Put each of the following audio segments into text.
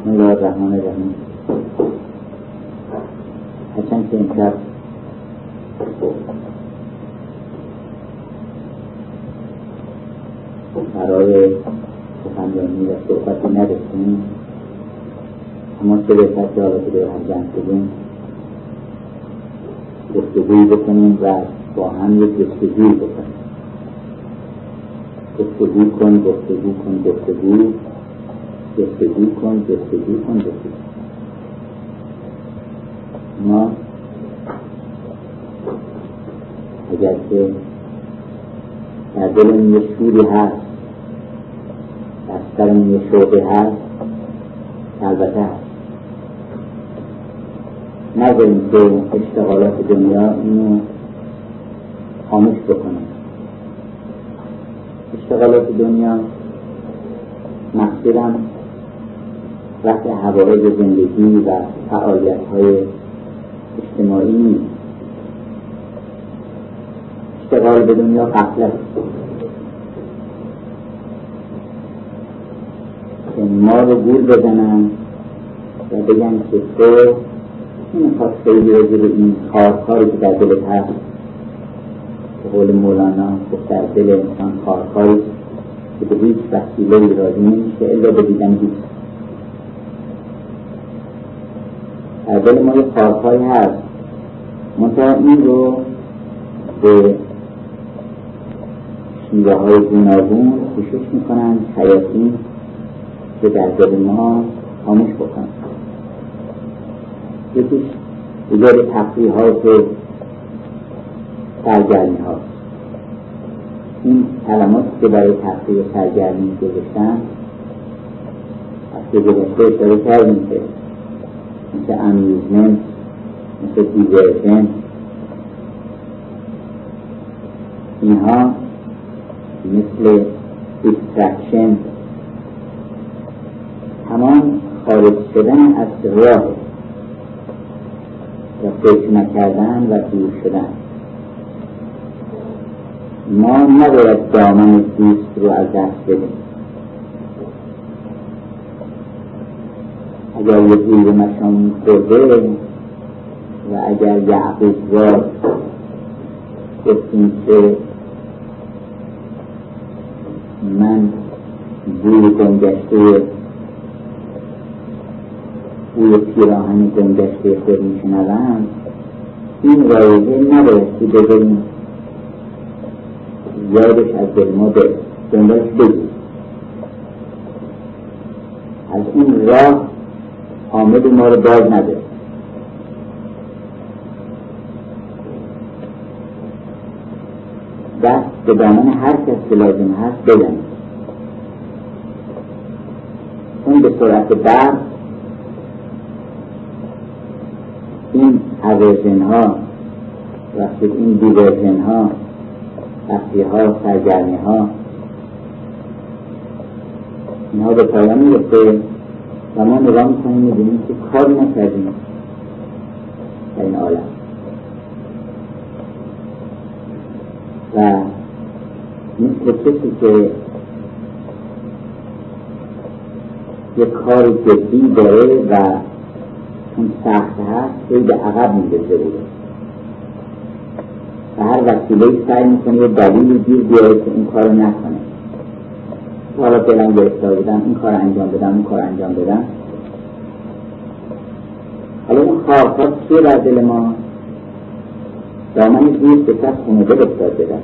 بسم الله الرحمن الرحیم هرچند که امشب برای سخنرانی و صحبتی نداشتیم اما چه بهتر که که به هم جمع شدیم گفتگوی بکنیم و با هم یک گفتگوی بکنیم. گفتگو کن گفتگو کن گفتگو گفتگو کن گفتگو کن گفتگو ما اگر که در دل یه شوری هست در سر یه شعبه هست البته هست نذاریم که اشتغالات دنیا اینو خاموش بکنه اشتغالات دنیا مقصودم وقت حوائج زندگی و فعالیت های اجتماعی اشتغال به دنیا قفلت که ما رو گول بزنن و بگن که تو نمی‌خواد خیلی راجع به این کار کاری که در دلت هست. به قول مولانا گفت در دل انسان کار کاری که به هیچ وسیله راضی نمیشه الا به دیدن هیچ دل ما یه کارهایی هست منتها این رو به شیوه های گوناگون کوشش می‌کنن شیاطین که در دل ما خاموش بکنن یکیش دیگر تفریح ها که سرگرمی ها این کلمات که برای تفریح سرگرمی گذاشتن از که گذاشته اشاره کردیم که مثل امیوزمنت مثل دیورژن اینها مثل distraction. تمام خارج شدن از راه. و فکر نکردن و دور شدن. ما نباید دامن دوست رو از دست بدیم. اگر یه گیر مشان خورده و اگر یعقوب را گفتیم که من بوی گنگشته بوی پیراهن گنگشته خود میشنوم این رایزه نبایستی بذاریم یادش از دل ما به دنبالش بگیم از این راه آمد ما رو باز نده. دست به دامن هر کس که لازم هست بزنید اون به سرعت برق این اویژن ها وقتی این دیورژن ها تفریح ها سرگرمی ها اینها به پایان می‌رسه. و ما نگاه می‌کنیم می‌بینیم که کار نکردیم. در این عالم. و مثل کسی که یه کار جدی داره و اون سخت هست خیلی به عقب میدازه بوده و هر وسیله سعی می‌کنه یه دلیلی گیر بیاره که این کار نکنه. حالا دلم گرفتار بدم این کار انجام بدم این کار انجام بدم حالا اون خواهد چیه در دل ما؟ دامن دوست به کس خونه دل افتاد بده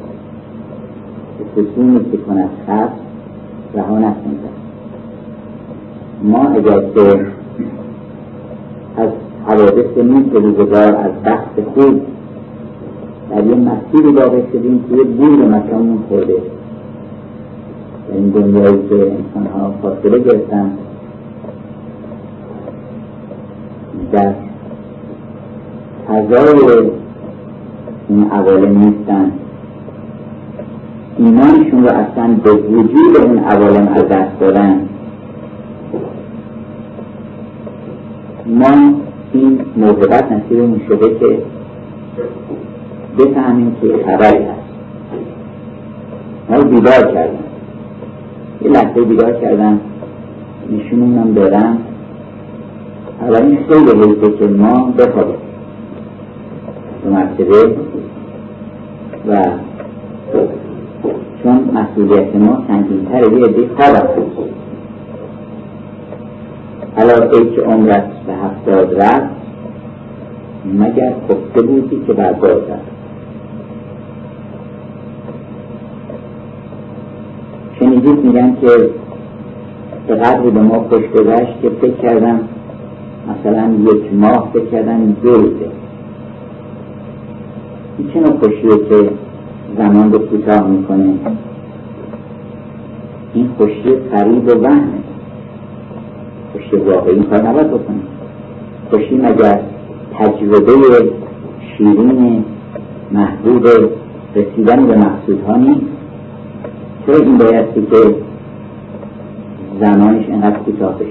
به خصومی که کند خست رها نکنده ما اگر که از حوادث نیست روزگار از بخت خوب در یه مسیری واقع شدیم که یه بوی مکانمون خورده. این دنیایی که انسان ها فاصله گرفتن. در فضای این عوالم نیستن. ایمانشون رو اصلا به وجود اون عوالم از دست دادن. ما این موهبت نصیبمون شده که بفهمیم که خبری هست. ما بیدار کردن. یه لحظه بیدار کردن نشونمونم دارن اولین خیلی حیثه که ما بخوابیم. دو مرتبه و چون مسئولیت ما سنگینتر یه عده خواب هست حالا که عمرت به هفتاد رفت مگر خفته بودی که بر باز شنیدید میگن که به قدری به ما خوش گذشت که فکر کردم مثلا یک ماه فکر کردم دو روزه. این چه نوع خوشیه که زمان رو کوتاه می‌کنه؟ این خوشی قریب و وهمه. خوشی واقعی کار نباید بکنه. خوشی مگر تجربه شیرین محبوب رسیدن به مقصودها نیست. چرا این بایستی که زمانش اینقدر کوتاه بشه.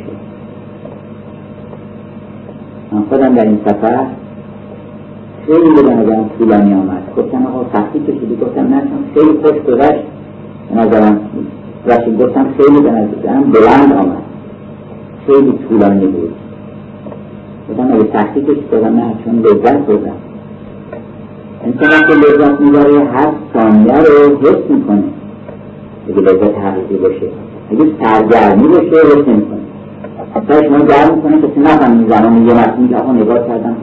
من خودم در این سفر خیلی به نظرم طولانی آمد. گفتم آقا سختی کشیدی. گفتم نه خیلی خوش گذشت. به نظرم رشید گفتم خیلی به نظرم بلند آمد. خیلی طولانی بود. گفتم اگه سختی کشید گفتم نه چون لذت بودم انسان که لذت می‌بره هر ثانیه رو حس می‌کنه. اگه لذت حقیقی باشه. اگه سرگرمی باشه حس نمی‌کنه. تا شما گرم می‌کنه که نفهم زمان یه متنی که آقا نگاه کردم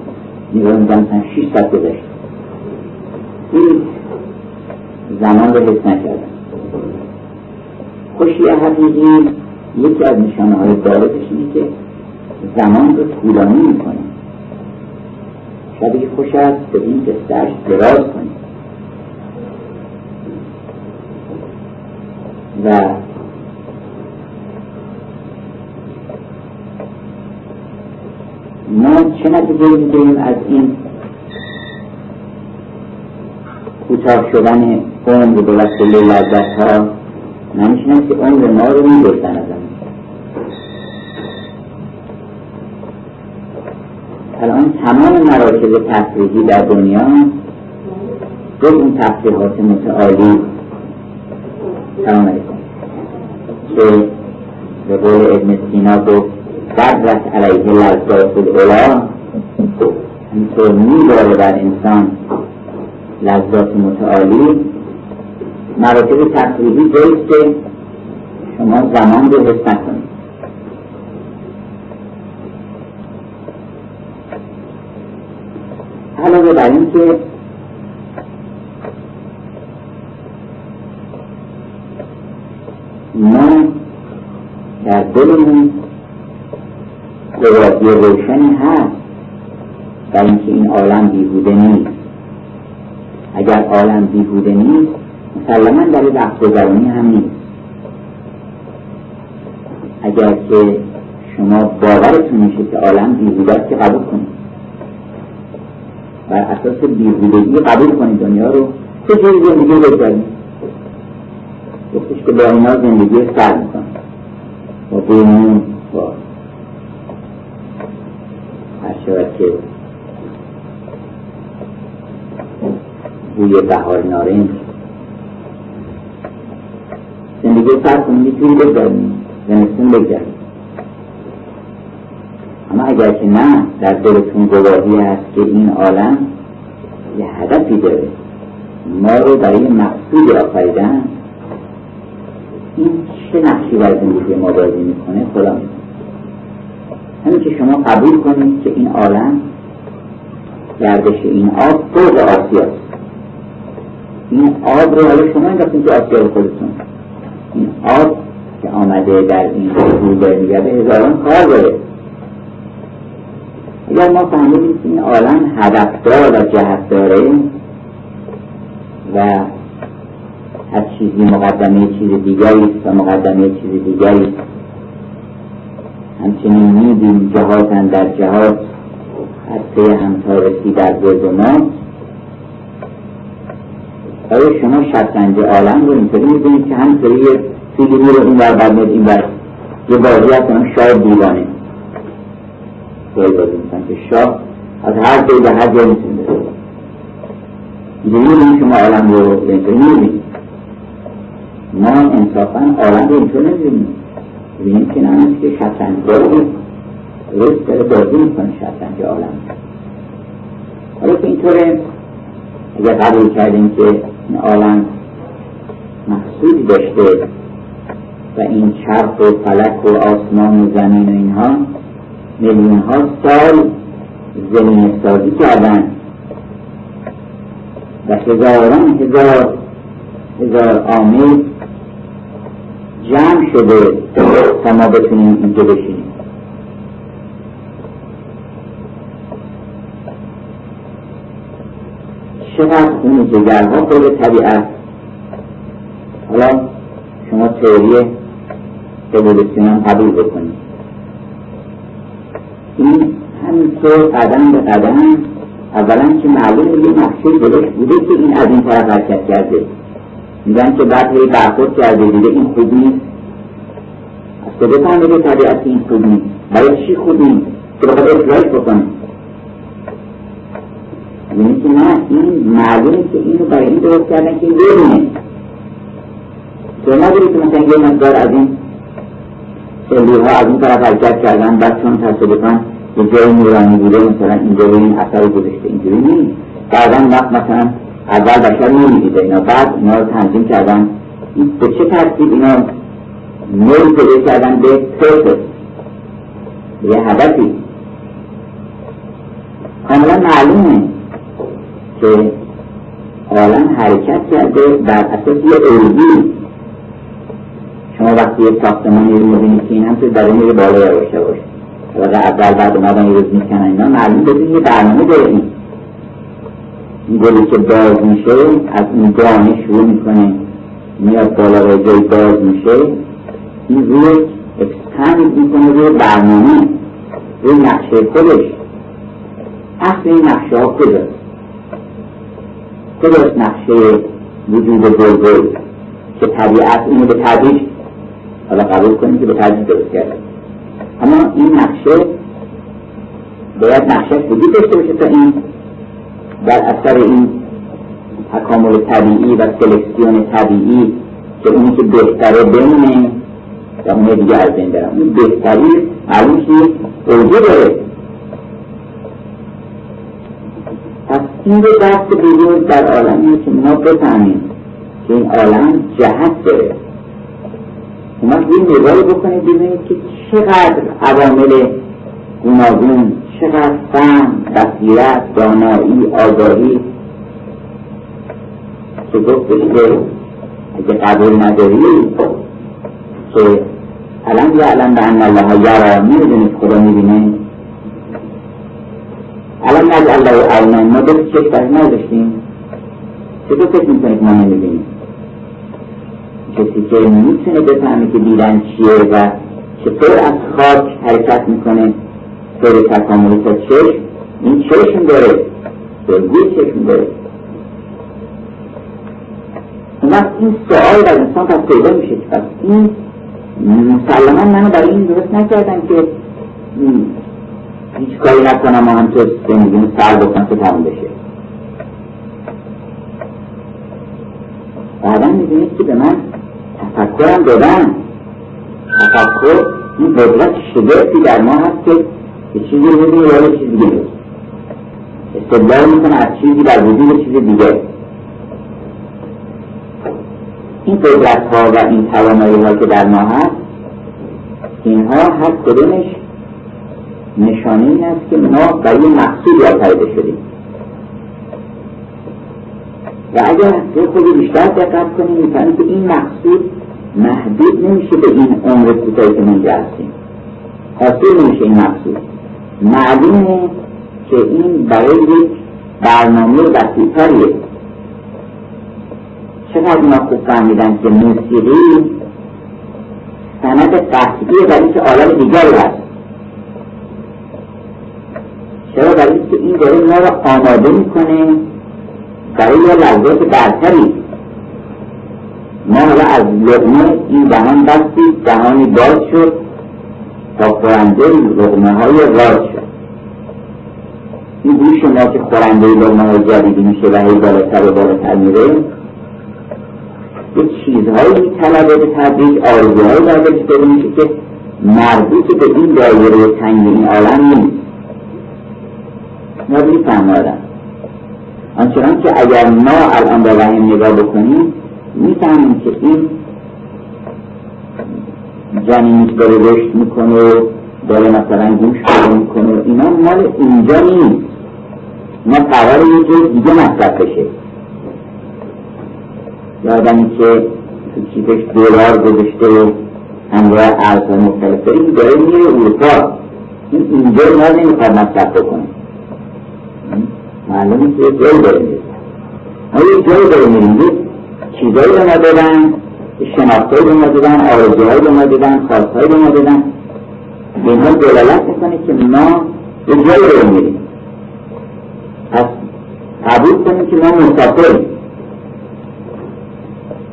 نگاه می‌کنم مثلا 6 ساعت گذشت. این زمان رو حس نکردم. خوشی حقیقی یکی از نشانه های بارزش اینه که زمان رو طولانی می‌کنه. شبیه خوش است به این سرش دراز کنید و ما چه نتیجه می‌گیریم از این کوتاه شدن عمر به وسیله لذت ها که عمر ما رو میگرزن از الان تمام مراکز تفریحی در دنیا جز اون تفریحات متعالی سلام علیکم که به قول ابن سینا گفت قدرت علیه لذات العلا همینطور میداره بر انسان لذات متعالی مراتب تفریحی جاییست که شما زمان رو حس نکنید علاوه بر اینکه ما در دلمون قواتی روشنی هست. در اینکه این عالم بیهوده نیست. اگر عالم بیهوده نیست مسلما برای وقت گذرانی هم نیست. اگر که شما باورتون میشه که عالم بیهوده که قبول کنید. بر اساس بیهودگی قبول کنید دنیا رو. چه جوری زندگی بگذارید گفتش که با اینا زندگی سر می‌کنه بیمون با که بوی بهار نارنج زندگی کنیم می‌تونی بگذاریم زمستون بگذاریم اما اگر که نه در دلتون گواهی هست که این عالم یه هدفی داره ما رو برای مقصود آفریدن این چه نقشی بر زندگی ما بازی می‌کنه؟ خدا همین که شما قبول کنید که این عالم گردش این آب فوق آسیاست. این آب رو حالا شما انداختین که آسیا خودتون. این آب که آمده در این روزه میگرده هزاران کار داره. اگر ما فهمیدیم که این عالم هدفدار و جهت داره و هر چیزی مقدمه چیز دیگری است و مقدمه چیز دیگری است. همچنین میدیم جهاتن در جهات پی همتارسی در گرد ما. آیا شما شطرنج عالم رو اینطوری می‌دونید که همطوری یه فیگری رو این بر برمید این بر یه بازی هست اون شاه دیوانه. بازی می‌کنن که شاه از هر جایی به هر جایی می‌تونه بره شما عالم رو؟ اینطوری می‌بینید ما انصافا عالم رو اینطور نمی‌بینیم ببینیم که نه که شطرنج بازی درست داره بازی می‌کنه شطرنج عالم. حالا که اینطوره اگر قبول کردیم که این عالم مقصودی داشته و این چرخ و فلک و آسمان و زمین و اینها میلیون ها سال زمین سازی کردن. و هزاران هزار هزار عامل جمع شده تا ما بتونیم اینجا بشینیم. چقدر خون جگرها پر طبیعت حالا شما تئوری اولوسیون هم قبول بکنید. این همینطور قدم به قدم اولا که معلوم یه نقشه درست بوده که این از این طرف حرکت کرده. میگن که بعد هی برخورد کرده دیگه این خوب نیست. از کجا فهمیده طبیعت این خوب نیست؟ برای چی خوب نیست؟ که بخواد اصلاحش بکنه. یعنی که نه این معلومه که اینو برای این درست کردن که ببینه تو نداری که مثلا یه مقدار از این سلول ها از این طرف حرکت کردن بعد چون تصادفا یه جای نورانی بوده مثلا اینجا به این اثر گذاشته اینجوری نیست. بعدا وقت مثلا اول بشر نمی‌دیده اینا. بعد اینا رو تنظیم کردن. به چه ترتیب اینا نوعی پیدا کردن به پرسس یه هدفی کاملا معلومه که عالم حرکت کرده بر اساس یه الگوی. شما وقتی یک ساختمانی رو می‌بینید که این هم داره میره بالا یواش یواش. و اول بعد اومدن یه روز می‌کنن اینا معلوم بده یه برنامه داره این این گلی که باز میشه از این دانه شروع می‌کنه میاد بالا و جای باز میشه. این روی اکسپند می‌کنه روی برنامه. روی نقشه خودش. اصل این نقشه ها کجاست کجاست نقشه وجود بلبل که طبیعت اینو به تدریج حالا قبول کنیم که به تدریج درست کرده. اما این نقشه باید نقشه وجود داشته باشه تا این در اثر این تکامل طبیعی و سلکسیون طبیعی که اونی که بهتره بمونه و اون دیگه از بین برم. اون بهتری معلوم که اوجه داره. پس این رو دست بزرگ در عالمیه که ما بفهمیم که این عالم جهت داره. شما یه نگاه بکنید ببینید که چقدر عوامل گوناگون چقدر فهم بصیرت دانایی آگاهی. که گفت که اگه قبول نداری که الان یا الان به ان الله یرا می‌دونید خدا می‌بینه؟ الان نج الله عینا ما دو چشم بر نداشتیم چطور فکر می‌کنید ما نمی‌بینیم کسی که می‌تونه بفهمه که دیدن چیه و چطور از خاک حرکت می‌کنه. طور تکاملی تا چشم این چشم داره. دلگوی چشم داره. اون وقت این سوال در انسان پس پیدا میشه که پس این مسلما منو برای این درست نکردم که هیچ کاری نکنم و همطور زندگیمو سر بکنم که تموم بشه. بعدا می‌بینید که به من تفکرم دادن. تفکر این قدرت شگفتی در ما هست که یه چیزی یا یه چیزی دیگه استدلال می‌کنه از چیزی در وجود چیز دیگه. این قدرت ها و این توانایی ها که در ما هست اینها هر کدومش نشانه این است که ما برای مقصود آفریده شدیم. و اگر یه خود بیشتر دقت کنیم می‌فهمیم که این مقصود محدود نمیشه به این عمر کوتاهی که ما هستیم. حاصل نمیشه این مقصود. معلومه که این برای یک برنامه وسیعتریه. چقدر ما خوب فهمیدن که موسیقی سند قطعی برای که عالم دیگری هست. چرا؟ برای که این داره ما را آماده می‌کنه برای یه لحظات برتری. ما حالا از لغمه این دهان بستید دهانی باز شد. تا خورنده لغمه های راز شد. این گوش ما که خورنده لغمه های جدیدی میشه و هی بالاتر و بالاتر میره یه چیزهایی طلبه به تدریج آرزوهایی در دلش پیدا میشه که مربوط به این دایره تنگ این عالم نیست. ما میفهم آدم آنچنان که اگر ما الان به وحی نگاه بکنیم می‌فهمیم که این جنین رشد می‌کنه داره مثلا گوش پیدا می‌کنه. اینا مال اینجا نیست. ما قرار یه جور دیگه مصرف بشه. یادمی که تو کیفش دلار گذاشته انواع ارزهای مختلف داره داره میره اروپا. این اینجا ما نمی‌خواد مصرف بکنه معلومه که جایی داره میره ما یه جایی داره میریم چیزایی به ما به ما دادن آرزوهایی ما دادن خواستهایی دادن به اینها دلالت می‌کنه که ما به جایی رو میریم. پس قبول کنیم که ما مسافریم.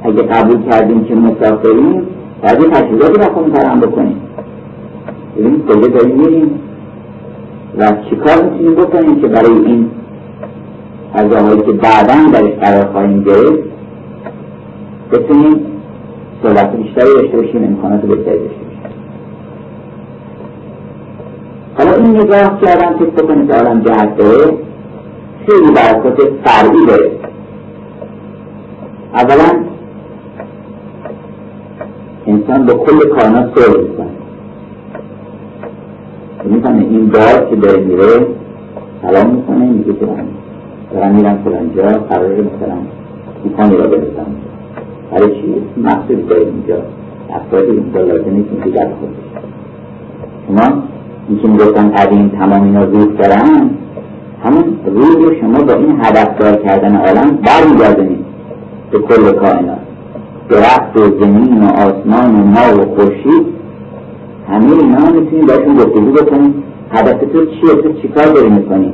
اگه قبول کردیم که مسافریم باید یه تجهیزاتی خود فراهم بکنیم. ببینیم کجا داریم میریم و چیکار می‌تونیم بکنیم که برای این فضاهایی که بعدا درش قرار خواهیم گرفت بتونیم صحبت بیشتری داشته باشیم امکانات بهتری داشته باشیم. حالا این نگاه که آدم فکر بکنه که آدم جهت داره خیلی برکات فرعی داره. اولا انسان به کل کائنات صلح می‌کنه می‌کنه این دار که داره میره سلام می‌کنه میگه که دارم میرم فلانجا قرار مثلا می‌کنی را برسم برای چی؟ مقصود داره اینجا. افراد اینجا لازمه که اینجا در خودش. شما این که می‌گفتن قدیم تمام اینا روح دارن همون روح رو شما با این هدفدار کردن عالم برمیگردونید به کل کائنات. درخت و زمین و آسمان و ما و خورشید همه اینا می‌تونید باشون گفتگو بکنید. هدف تو چیه؟ تو چیکار داری می‌کنی؟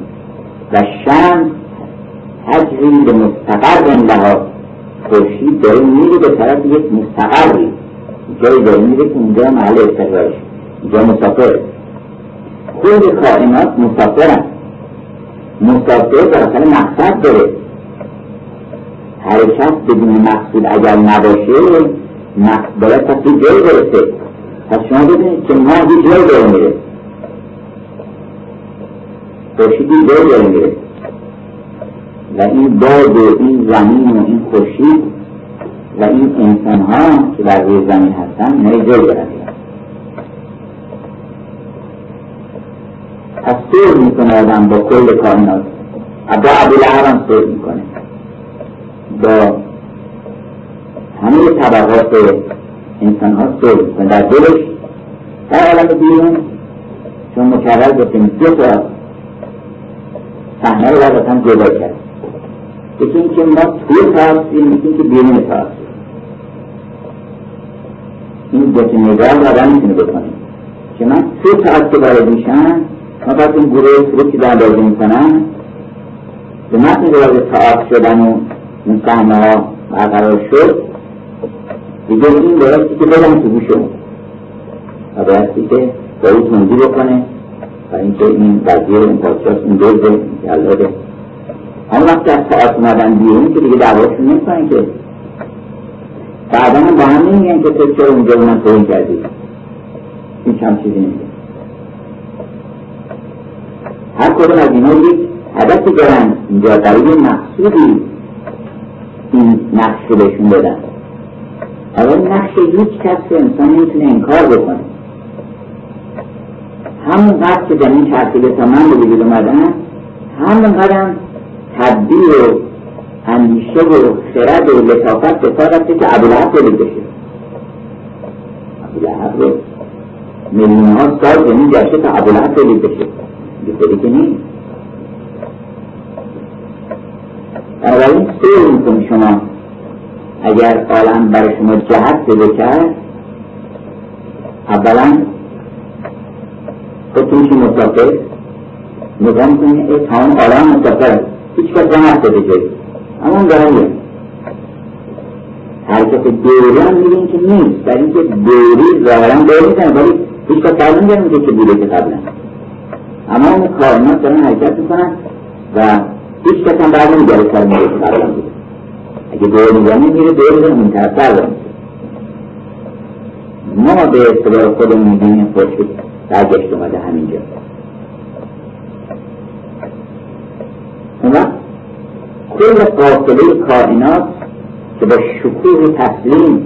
و شمس تجری به مستقر لها خورشید داره میره به طرف یک مستقری جایی داره میره که اونجا محل استقرارش. اینجا مسافر. خود کائنات مسافرن. مسافر بالاخره مقصد داره. حرکت بدون مقصود اگر نباشه باید پس یه جایی برسه. پس شما ببینید که ما یه جایی داره میره. خورشید یه جایی داره میره. و این باد و این زمین و این خورشید و این انسان ها که بر روی زمین هستن نه جایی دارن پس سور می‌کنه آدم با کل کائنات. با ابو هم سور می‌کنه. با همه طبقات انسان ها سور می‌کنه. در دلش در عالم بیرون چون مکرر گفتیم دو تا صحنه رو هم جدا کرد. یکی اینکه ما توی تاثیر یکی اینکه بیرون تاثیر این دو تا نگاه رو می‌تونه بکنه که من توی تاثیر وارد میشن ما پس این گروه سلوکی در بازی می‌کنن به متن وارد تاعت شدن و این صحنه ها برقرار شد دیگه این بایستی که بدن تو گوشمون و بایستی که با او تنجی بکنه و اینکه این وزیر این این دوزه این اما وقتی از تاعت اومدن بیرون که دیگه دعواشون نمی‌کنن که. بعدا هم با هم نمیگن که تو چرا اونجا من توهین کردی این چند چیزی نمیگه هر کدوم از اینا یک هدفی دارن. اینجا برای مقصودی این نقش رو بهشون بدن. اول نقش هیچ کس انسان می‌تونه انکار بکنه. همون قد که در این چرخیده تا من به وجود اومدن همون قدم تدبیر و اندیشه و خرد و لطافت به ساقت که ابوالعب تولید بشه ابوالعب رو میلیون ها سال زمین گشته تا ابوالعب تولید بشه دیگه که نیست. بنابراین سیر می‌کنی شما. اگر عالم برای شما جهت پیدا کرد اولا خودتون میشی مسافر نگاه می‌کنی ای تمام عالم مسافر هیچ کس جمع پیدا جایی. اما داره حرکت دوری هم می‌بینی که نیست. در اینکه دوری ظاهرا دور می‌کنه ولی هیچ کس قبل نمیده که بوده که قبلا اما اون کائنات دارن حرکت می‌کنن و هیچ کس هم بعد نمیگره کار میگه که قبلا بوده. اگه دور میگه می‌گیره دور میگه منتر بردار ما به اعتبار خودمون میگیم این خورشید برگشت اومده همینجا اون وقت کل قافله کائنات که با شکوه تسلیم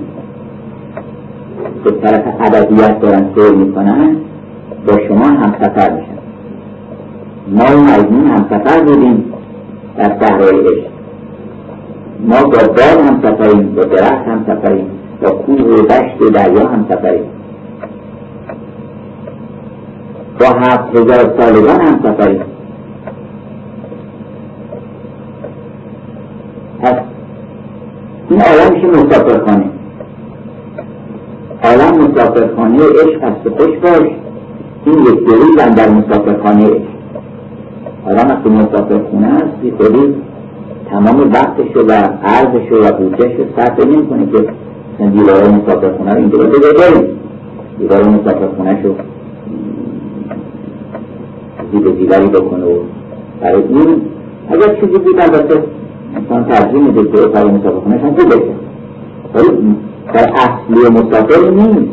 به طرف ابدیت دارن سیر می‌کنن با شما هم سفر میشن. ما و مجنون هم سفر بودیم در صحرای عشق. ما با بار هم سفریم با درخت هم سفریم با کوه و دشت و دریا هم سفریم. با هفت هزار سالگان هم سفریم پس این عالم میشه مسافرخانه. عالم مسافرخانه عشق هست خوش باش. این یک دلیل در مسافرخانه عشق. آدم وقتی مسافرخونه است بی خودی تمام وقتش و عرضش و بودجهش رو صرف نمی‌کنه که دیوار مسافرخونه رو اینجا رو بگذاریم دیوار مسافرخونه رو زیب دیواری بکنه و برای این اگر چیزی بود البته انسان ترجیح میده که برای مسافرخونهش هم خوب بشه ولی در اصلی مسافر نیست.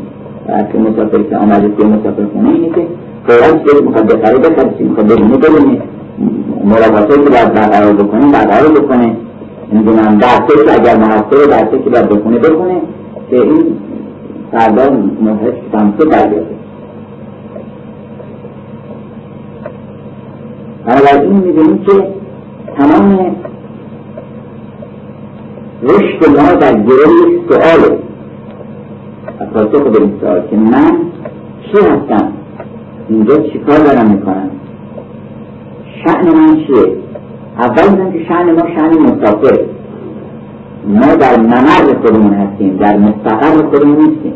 اصلی مسافر که آمده توی مسافرخونه اینه که فورا چیزی می‌خواد بخره بخره چیزی می‌خواد ببینه ببینه ملاقاته که باید برقرار بکنه برقرار بکنه. نمی‌دونم درسه که اگر محصه درسه که باید بکنه بکنه که این فردا محرش شمسه برگرده بنابراین می‌بینیم که تمام رشد ما در گره سؤاله. پاسخ به این سؤال که من چی هستم؟ اینجا چیکار دارم می‌کنم؟ شعن من چیه؟ اول میگم که شعن ما شعن مسافر ما در ممر خودمون هستیم در مستقر خودمون نیستیم.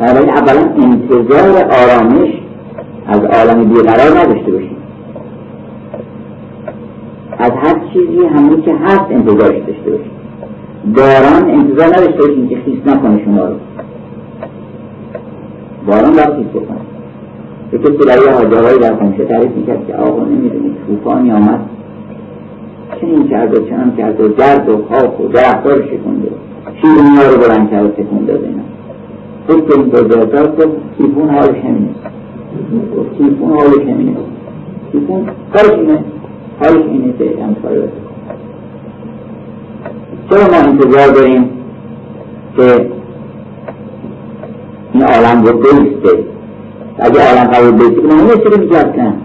بنابراین اولا انتظار آرامش از عالم بیقرار نداشته باشیم. از هر چیزی همونی که هست انتظارش داشته باشیم باران انتظار نداشته باشیم که خیس نکنه شما رو. باران باید خیس بکنه. به کسی برای حاجه در خمشه تعریف می‌کرد که آقا نمی‌دونی توفانی آمد چنین کرد و چنان کرد و گرد و خاک و درختار شکنده شیرونی رو بلند کرد و تکون داده اینا. گفت که این بزرگتر گفت تیفون حالش همینه. تیفون حالش همینه. تیفون کارش اینه. حالش اینه که امثال بسه چرا ما انتظار داریم که این عالم رو بیسته؟ اگه عالم قبول بیسته که من نمیشه میجاد کنم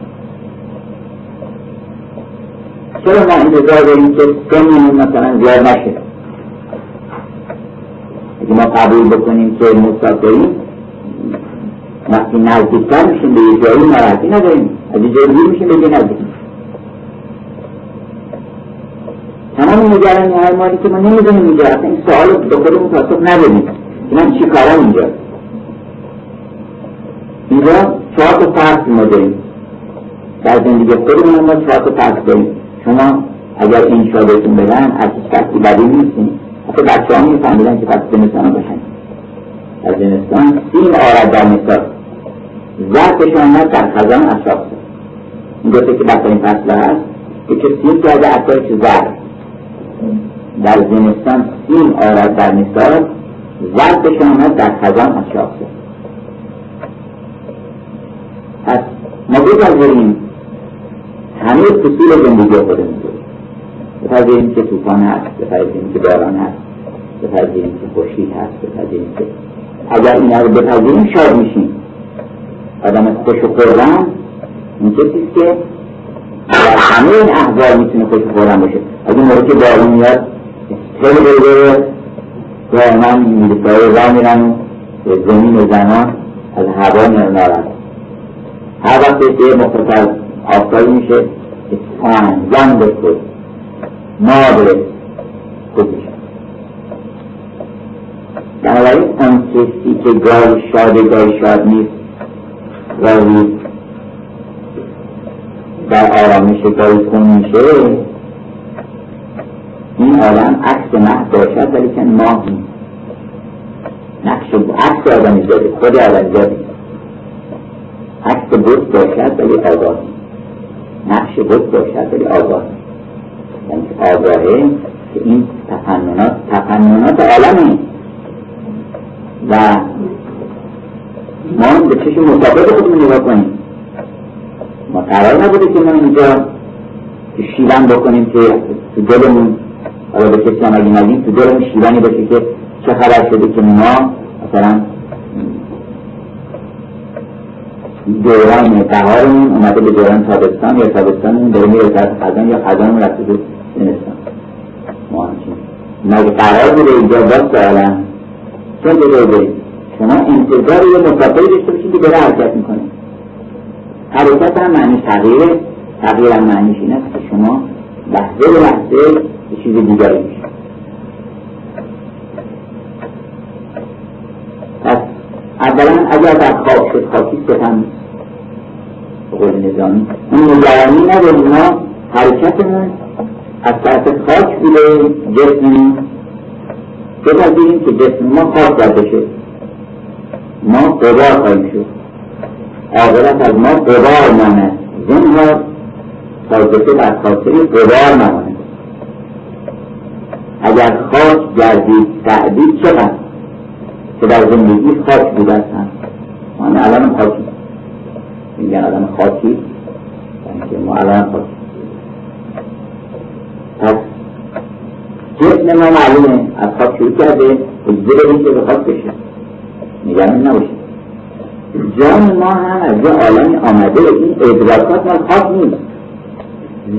چرا ما انتظار داریم که سنمون مثلا زیاد نشه؟ اگه ما قبول بکنیم که مسافرین وقتی نزدیکتر میشیم به یه جایی ناراحتی نداریم. از یه جایی میشیم به یه نزدیک تمام نگرانی های مالی که ما نمی‌دونیم اینجا اصلا این سوال به خودمون پاسخ نداریم من چی کارم اینجا؟ اینجا چهار تا فرق ما داریم. در زندگی خودمون ما چهار تا فرق داریم. شما اگر این بهتون بدن از هیچ کسی بدی نیستیم حتی بچه ها میفهمیدن که پس زمستان باشن در زمستان سیم آرد در مثال ظرفشان در خزان اشراف این دوسته که بدترین فصل هست که چه سیم کرده چه ظرف در زمستان سیم آرد در مثال ظرفشان در خزان اشراف پس ما بپذیریم همه فصول زندگی خودمون بپذیریم که طوفان هست بپذیریم که باران هست بپذیریم که خورشید هست بپذیریم که اگر اینا رو بپذیریم شاد میشیم. آدم خوش و خورم این کسی که در همه این احوال می‌تونه خوش و خورم باشه از این موقع که بارون میاد خیلی بره دائما میرسای را میرن. به زمین و زنان از هوا نارد هر وقت که مختصر آفتابی میشه زن بکن مادر خوب میشه. بنابراین آن کسی که گاهی شاده گاهی شاد نیست گاهی در آرامش کن میشه. این عالم عکس مه باشد ولی که ماه نیست. نقش عکس آدمی زاده خود آدمی زاده عکس بود باشد ولی آگاه نقش بود باشد ولی آگاه یعنی آگاهه که این تفننات تفننات عالمه. و ما به چشم مطابق خودمون نگاه کنیم. ما قرار نبوده که ما اینجا شیون بکنیم که تو دلمون حالا به کسی هم اگه نگیم تو دلمون شیونی باشه که چه خبر شده که ما مثلا دوران بهارمون اومده به دوران تابستان یا تابستانمون داره میره در خزان یا خزانمون رفته به زمستان. ما همچین مگه قرار بوده اینجا باز سوالا چون بریم شما انتظار یه مسافری داشته باشید که داره حرکت می‌کنه. حرکت هم معنی تغییره. تغییر هم معنیش این است که شما لحظه به لحظه به چیز دیگری میشه پس اولا اگر در خواب شد خاکی ستم قول نظامی. اون نگرانی نداریم ما. حرکتمون از طرف خاک بوده جسممون بپذیریم که جسم ما خاک بشه ما قبار خواهیم شد. عاقبت از ما قبار ماند زنها حادثه بر خاطر قبار نماند اگر خاک گردید تعدید چقدر که در زندگی خاک بوده است. هم ما الان خاکی. میگن الان خاکی؟ یعنی ما الان خاکی. پس جسم ما معلومه. از خاک شروع کرده اجزه که به خاک بشه. نگران نباشید جان ما هم از یه عالمی آمده این ادراکات مال خاک نیست.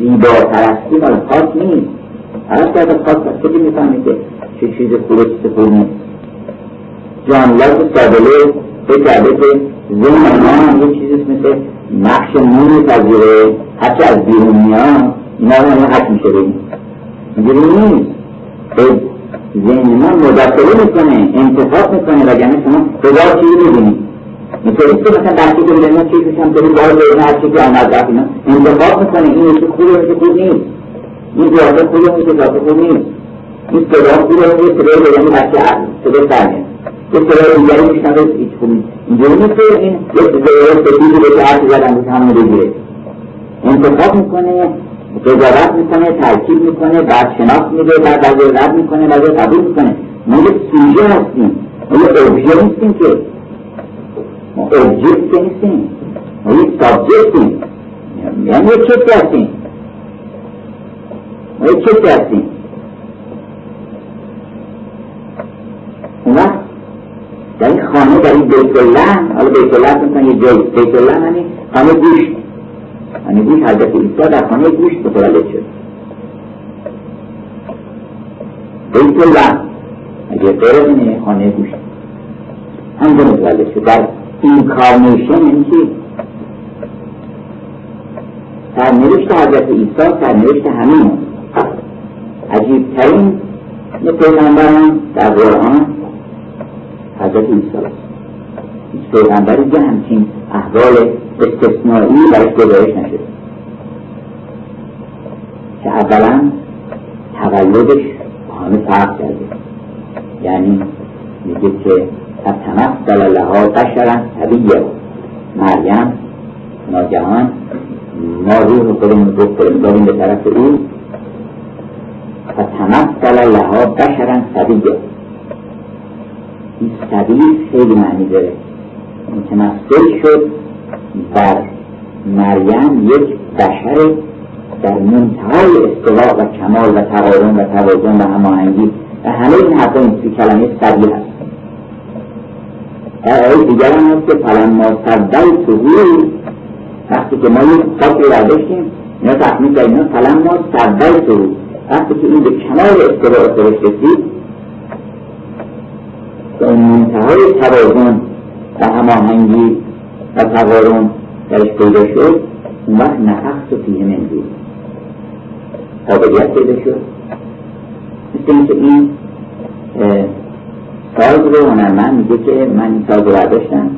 زیبا پرستی مال خاک نیست. کرده خاک از خیلی می‌فهمی که چه چیز خوبه چه خوب نیست. جانلاز سابله به کرده که ذهن ما هم یه چیزی مثل نقش نوری پذیره هرچه از بیرون میاد اینا رو همه حک میشه بگیم. اینجوری نیست. ذهن ما مداخله می‌کنه انتخاب می‌کنه وگرنه شما هزار چیزی می‌بینید که مثلا بچه که بودن چیزش هم داریم باید بودن هر چیزی آمد رفت اینا. انتخاب می‌کنه این یکی خوبه یکی خوب نیست. این زیاده خوبه یکی زیاده خوب نیست. این صدا خوبه یکی صدای بدنی بچه صدا سرگه یه صدای دیگری میشنوه هیچ خوب نیست. اینجوری نیست که این یه صدای سفیدی به که حرفی زدن بود همون بگیره انتخاب می‌کنه قضاوت می‌کنه ترکیب می‌کنه بعد شناخت میده بعد بعضی رد می‌کنه بعضی قبول می‌کنه. ما یه سوژه هستیم. ما یه ابژه نیستیم که نیستیم ما یک سابجکتیم یعنی کسی هستیم ما هستیم اون وقت در این خانه در این بیت الله حالا بیت الله مثلا یه جایی بیت الله یعنی خانه گوشت یعنی گوش حضرت عیسی در خانه گوشت متولد شد بیت الله اگه غیر اینه خانه گوشت همونجا متولد شد در اینکارنیشن یعنی چی؟ سرنوشت حضرت عیسی سرنوشت همین. عجیبترین یه پیغمبرم در قرآن حضرت عیسی. هیچ پیغمبری که همچین احوال استثنایی برش گزارش نشده. که اولا تولدش همه فرق کرده. یعنی میگه که فتمثل لها بشرا طبیعه مریم ناگهان ما روح خودمون رو فرستادیم به طرف او. فتمثل لها بشرا طبیعه این طبیع خیلی معنی داره. متمثل شد بر مریم یک بشر در منتهای استواء و کمال و تقارن و توازن و هماهنگی. و همه این حرفا این کلمه طبیعه هست. آیه دیگر هم هست که فلما صدل سهول وقتی که ما یک خاکی رو داشتیم اینا تخمیل کردیم فلما صدل سهول وقتی که این به کمال استراع خودش رسید به اون منتهای توازن و هماهنگی و تقارن درش پیدا شد اون وقت نفخت و فیه من قابلیت پیدا شد. مثل اینکه این ساز رو هنرمند میگه که من این ساز رو برداشتم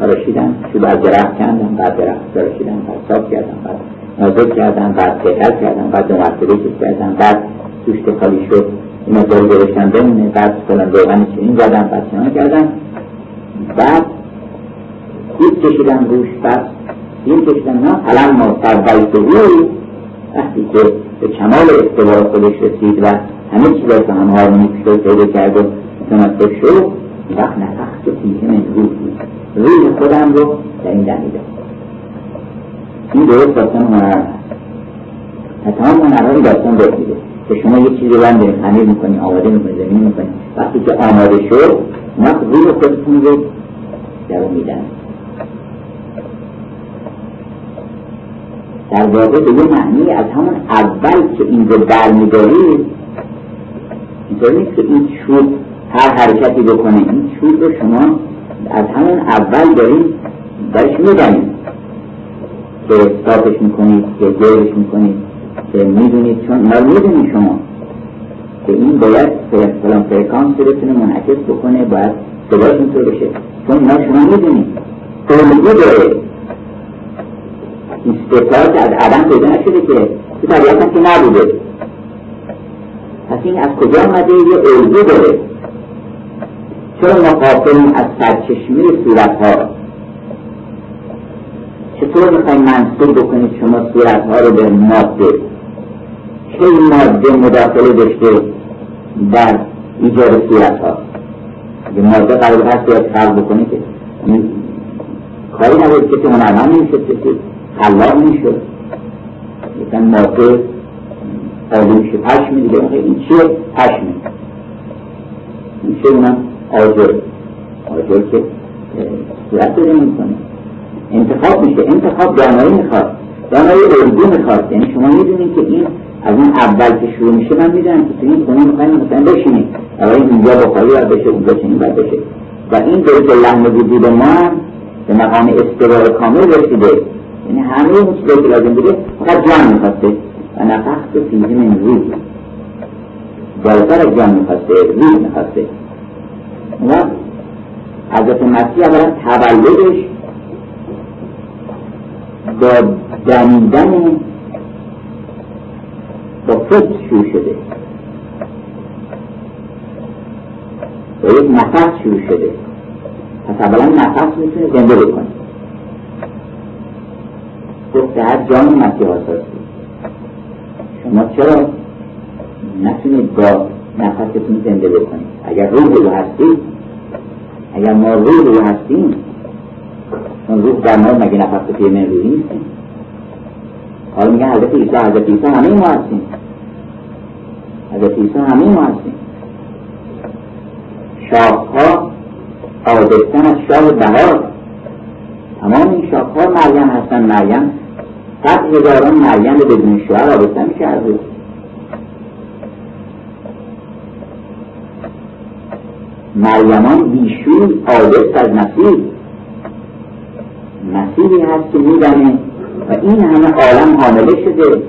تراشیدم چوب از درخت کندم بعد درخت تراشیدم بعد صاف کردم بعد نازک کردم بعد تهل کردم بعد دو مرتبه کش کردم بعد توش خالی شد این مقدار گذاشتم بمونه بعد فلان روغن چنین زدم بعد چنان کردم. بعد دید کشیدم روش بعد دید کشیدم نه الان ما سربیت روی وقتی که به کمال استوار خودش رسید و همه چیز از هم هارمونیک شد پیدا کرد و شد وقت نفخت فیه من روح روح خودم رو در این دمیده این درست داستان هنر هست. تمام هنرهای داستان بهتیده که شما یه چیزی رو هم خمیر می‌کنی آماده می‌کنی زمین می‌کنی. وقتی که آماده شد وقت روح خودتون رو در میدن. در واقع به یه معنی از همون اول که این رو برمیدارید اینطور نیست که این چوب هر حرکتی بکنه. این چوب رو شما از همون اول دارید برش میدنید که صافش می‌کنید که جایش می‌کنید که می‌دونید. چون ما می‌دونید شما. که این باید فلان فرکانس رو بتونه منعکس بکنه باید صداش اینطور بشه. چون ما شما می‌دونید الگو داره. که از عدم پیدا نشده که تو طبیعت هم که نبوده. پس این از کجا آمده یه الگو داره. چرا ما قافلیم از سرچشمه صورت ها چطور می‌خوایم منصوب بکنید شما صورت ها رو به ماده؟ چه ماده مداخله داشته در ایجاد صورت ها اگه ماده قرار هست باید خلق بکنه که کاری نبود که هنرمند نمی‌شد که خلاق می‌شد. مثلا ماده آلو میشه پشم دیگه این چیه؟ پشم. این چه اونم آجر آجر که صورت رو می‌کنه انتخاب میشه. انتخاب دانایی می‌خواد. دانایی الگو می‌خواد. یعنی شما می‌دونید که این از اون اول که شروع میشه من می‌دونم که این خونه می‌خوایم مثلا بشینید برای اینجا بخاری باید بشه اونجا چنین باید بشه. و این دو که لحن وجود ما به مقام استقرار کامل رسیده. یعنی همه اون چیزایی که لازم بوده فقط جان می‌خواسته. و نفخت فیه من روح. بالاتر از جان می‌خواسته روح می‌خواسته. و حضرت مسیح اولا تولدش با دمیدن با فکر شروع شده. با یک نفس شروع شده. پس اولا نفس می‌تونه زنده بکنه. گفت هر جان مسیح آساسی شما چرا نتونید با نفستون زنده بکنید اگر روح رو هستید اگر ما روح رو هستیم چون روح در ما مگه نفس توی من روحی نیستیم حالا میگه حضرت عیسی حضرت عیسی همه ما هستیم. حضرت عیسی همه ما هستیم. شاخها آدستن از شاه بهار. تمام این شاخها مریم هستن مریم. صد هزاران مریم بدون شوهر آبستن میشه از مریمان بیشون آدست از مسیح مسیحی هست که میدنه و این همه عالم حامله شده.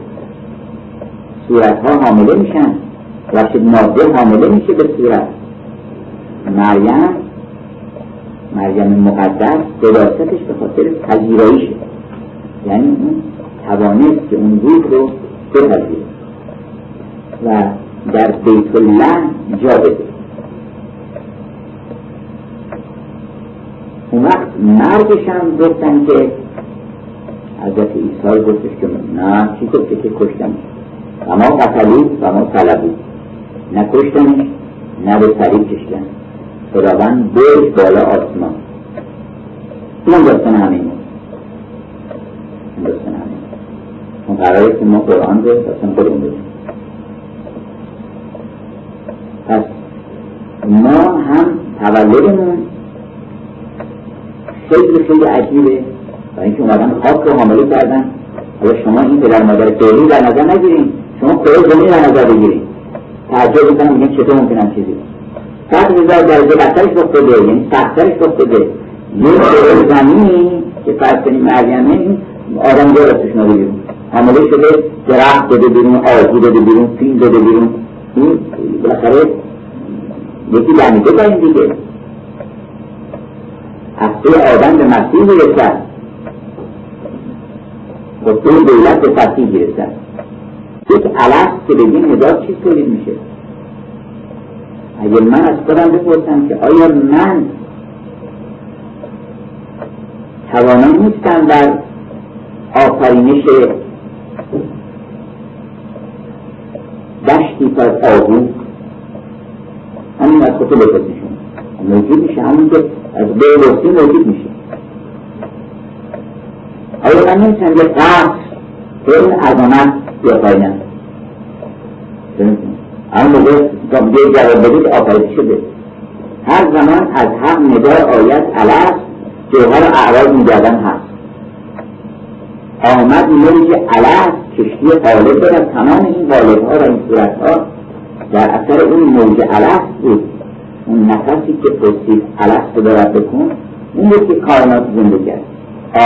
صورت ها حامله میشن. و ماده حامله میشه به صورت. مریم مریم مقدس دراستش به خاطر پذیراییشه یعنی اون توانست که اون روح رو بپذیره. و در بیت الله جا بده. اون وقت مرگش هم گفتن که حضرت عیسی گفتش که نه چی گفته که کشتم و ما قتلو و ما طلبو نه کشتنش نه به طریق کشتن. خداوند برش بالا آسمان. این داستان همین این داستان همین اون قراره که ما قرآن رو داستان خودمون بودیم پس ما هم تولدمون خیلی خیلی عجیبه. و اینکه اومدن خاک رو حامله کردن. حالا شما این پدر مادر فعلی در نظر نگیرین. شما کره زمین در نظر بگیرین. تعجب می‌کنم میگن چطور ممکنه چیزی صد هزار درجه بدترش بخوده یعنی سختترش بخوده یه کره زمینی که فرض کنیم مریمه آدم دو رستش بیرون حامله شده درخت داده بیرون آزو داده بیرون فیل داده بیرون. این بالاخره یکی دمیده این دیگه. از آدم به مسیح با سوی دولت به تصیح گرفتن یک علف که بگیم هزار چیز تولید میشه. اگر من از خودم بپرسم که آیا من توانم نیستم در آفرینش دشتی پر آهو همین از خودتو بپرسیشون؟ موجود میشه همون که از به موجود میشه. آیا من نمی‌تونم یه قصر به این عظمت یا پایینم اما موقع یه جواب بدید آفریده شده. هر زمان از هم نگاه آیت علاس جوهر اعراض میگردن هست. آمد موج علاس کشتی غالب در تمام این ها و این ها در اثر اون موج علاس بود. اون نفسی که پرسید رو دارد بکن اون که کائنات زنده کرد.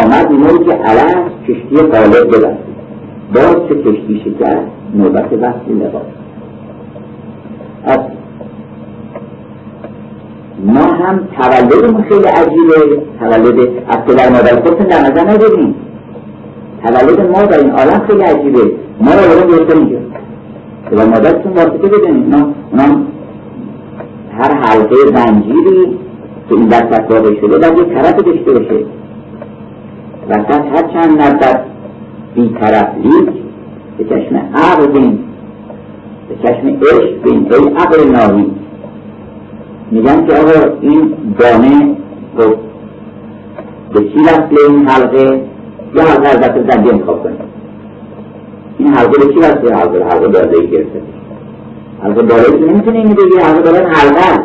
آمد موج علاس کشتی غالب ببست باز چه کشتی شکر نوبت وصل لباس ما هم تولدمون خیلی عجیبه. تولد از پدر مادر خودتون در نظر نگیریم تولد ما در این عالم خیلی عجیبه. ما رو برای بیرته اینجا پدر مادرتون واسطه بدونید. اونا هر حلقه زنجیری که این دست واقع شده باید یه طرف داشته باشه. وسط هر چند نظر بی طرف لیک به چشم عقل بین به چشم عشق بین. ای عقل ناوی میگن که آقا این دانه خب به چی وصله این حلقه؟ یا حلقه البته زنده انتخاب کنید این حلقه به چی وصله حلقه حلقه دارده ای گرفته. حلقه داره که نمی‌تونه اینو بگیره حلقه داره حلقه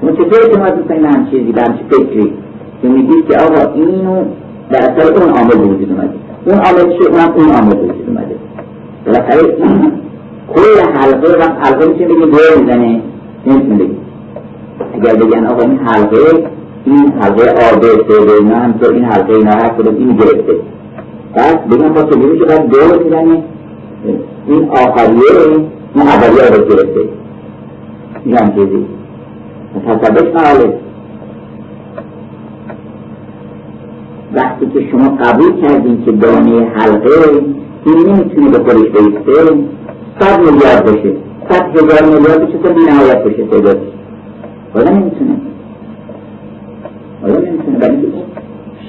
شما چطور اعتماد می‌کنید هم چیزی به همچه فکری؟ که میگید که آقا اینو در اثر اون عامل وجود اومده. اون عامل چیه؟ اونم اون عامل وجود اومده. بالاخره این کل حلقه و حلقه میشه بگه دور می‌زنه. نمی‌تونه بگه. اگر بگن آقا این حلقه این حلقه آبه سیده اینا همطور این حلقه اینا هر کدوم این گرفته. بعد بگن با چجوری که باید دور می‌زنه. این آخریه این اولیه رو گرفته. هم چیزی تصدش محاله وقتی که شما قبول کردین که دانه حلقه این نمی‌تونه به خودش بیسته صد میلیارد باشه. صد هزار میلیارد بشه تا بی نهایت باشه تعدادش. حالا نمی‌تونه. حالا نمی‌تونه. این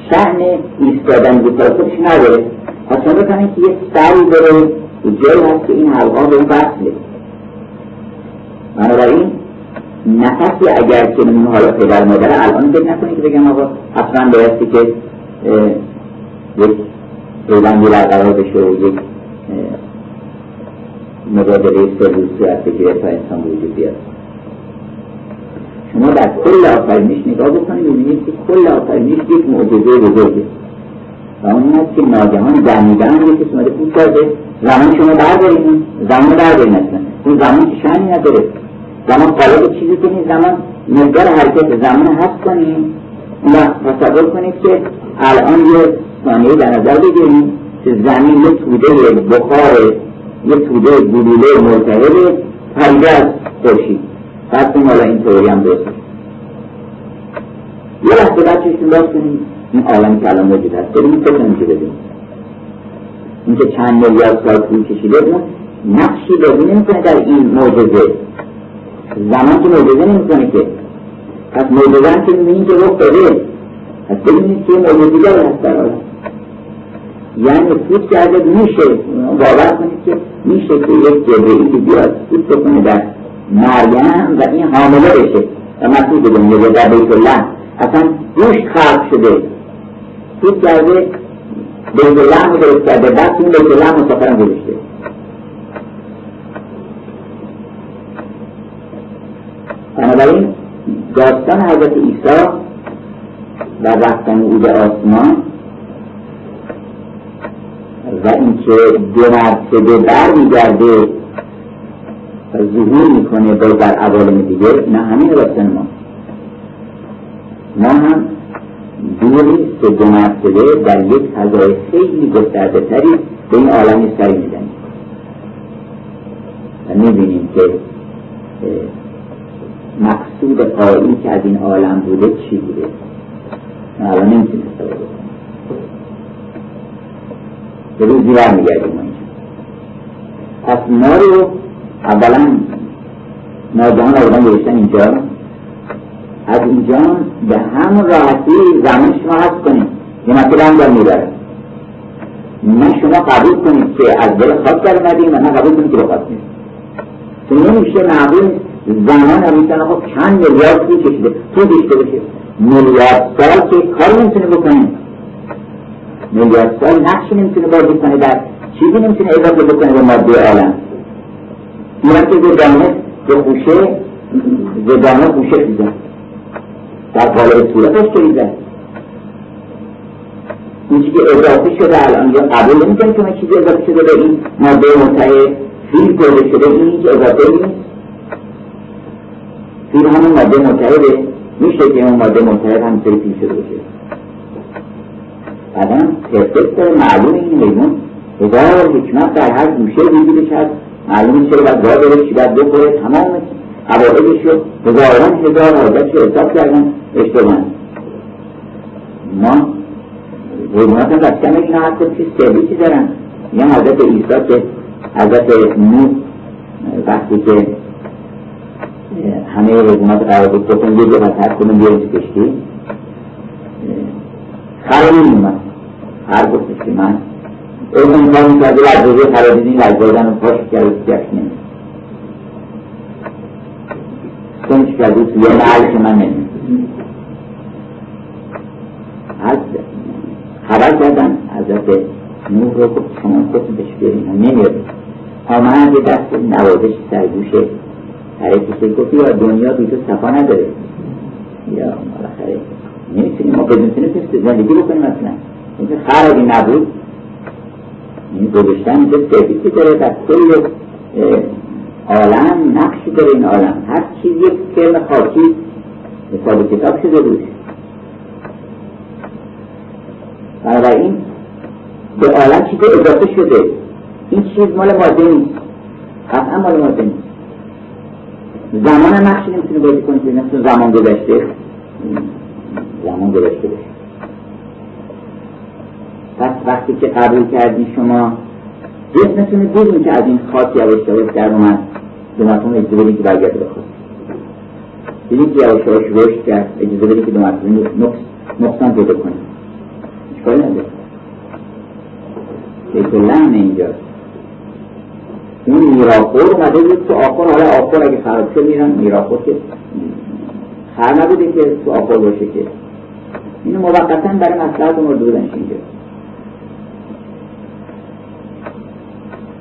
شهن ایستادن به خودش نداره. اصلا بکنه که یه سری داره جایی هست که این حلقه به اون وصله بنابراین نفسی اگر که حالا پدر مادر الان فکر نکنید که بگم آقا اصلا بایستی که یک پیوندی برقرار بشه و یک مبادله سلول صورت بگیره تا انسان وجود بیاد. شما در کل آفرینش نگاه بکنید ببینید که کل آفرینش یک معجزه بزرگه. و اون این است که ناگهان دمیدن یک کسی اومده زمان شما بردارید زمان بردارید اصلا اون زمان که شنی نداره. زمان قالب چیزی که نیست زمان مقدار حرکت زمان هست کنیم. و تصور کنید که الان یه ثانیه در نظر بگیریم که زمین یه توده بخار یه توده گلوله مرتبط پریده از خورشید. پس کنیم حالا این توری هم درست یه لحظه بعد چشتون باز کنیم. این عالم که الان موجود هست. بریم فکر نمیشه بدیم. این که چند میلیارد سال طول کشیده اون نقشی بازی نمی‌کنه در این معجزه زمان که معجزه نمی‌کنه که. پس معجزه هم که می‌بینیم که رخ داده. پس ببینید که موجودی هست در عالم یعنی فوت کرده میشه. باور کنید که میشه که یک جبرئیل که بیاد فوت بکنه در مریم و این حامله بشه. و مسیح دنیا یا در بیت الله اصلا گوشت خلق شده. فوت کرده بیت رو درست کرده بعد این بیت الله مسافرم گذاشته بنابراین داستان حضرت عیسی و رفتن او به آسمان و اینکه دو مرتبه بر میگرده و ظهور می‌کنه باز در عوالم دیگه نه همین رفتن ما. ما هم دوری که دو مرتبه در یک فضای خیلی گسترده تری به این عالم سری می‌زنیم و می‌بینیم که مقصود قایی که از این عالم بوده چی بوده؟ الان نمی‌تونی استفاده به روزی برمیگردیم پس ما رو اولا ناگهان آوردن گذاشتن اینجا از اینجا به هم راحتی زمان شما هست کنیم. یه مسئله هم در می‌بره نه شما قبول کنید که از دل خاک در اومدیم و نه قبول کنید که به خاک نیست. چون نمیشه معقول زمان هم می‌تونه خب چند میلیارد طول کشیده. تو کشیده باشه میلیارد سال که کاری نمی‌تونه بکنه. میلیارد سال نقشی نمی‌تونه بازی کنه. در چیزی نمی‌تونه اضافه بکنه به ماده عالم. میرم که زدانه به خوشه زدانه خوشه دیدن در قالب صورتش که این چیزی اضافه شده الان یا قبول نمی‌کنه که چیزی اضافه شده به این ماده متحد فیل کرده شده این هیچ اضافه نیست. فیل همون ماده متحده میشه که اون ماده متحد هم سری فیل شده باشه. بعدا پرفکت داره معلوم این حیوان هزار حکمت در هر گوشه وجودش هست معلوم چرا باید راه بره چی باید بخوره تمام قواعدش رو هزاران هزار حاجت رو حساب کردن. اشتباه. ما حیوانات هم بچکن اینا حتی چی سرویسی دارن. یه حضرت عیسی که حضرت نو وقتی که همه حیوانات قرار بود بکن یه جا هر کنم بیاریم تو کشتی. خرابی اومد هر گفتش که من. اون امکان می‌کرده و از روزه خرابی دین از بایدن و پاش کرده تو سنش کرده توی محل که من نمید از خبر کردن حضرت نوح رو گفت شما خودتون بهش بیارین نمیاد آمد یه دست نوازش سرگوشه حرکت گفت یا دنیا بی تو صفا نداره. یا بالاخره نمی‌تونیم ما بدون تونیم زندگی بکنیم اصلا. اینکه خرابی نبود این گذاشتن اینجا سرویسی داره در کل عالم نقشی داره این عالم. هر چیز یک کرم خاکی کتاب شده روش بنابراین به عالم چیز اضافه شده. این چیز مال ماده نیست. قطعا مال ماده نیست. زمان نقشی نمی‌تونه بازی کنه که مثل زمان گذشته. زمان گذشته بشه پس وقتی که قبول کردی شما جسمتون دیدیم که از این خاک یواش یواش در اومد. دومتون اجازه بدید که برگرده به خاک دیدید که یواش یواش رشد کرد. اجازه بدید که دومتون نقصان پیدا کنید اشکالی نداره. بیت لحن اینجاست این میراخور اومده بود تو آخر حالا آخر اگه خراب شد میرن. میراخور که خر نبوده که تو آخر باشه که. اینو موقتا برای مسئلت مرده بودنش اینجا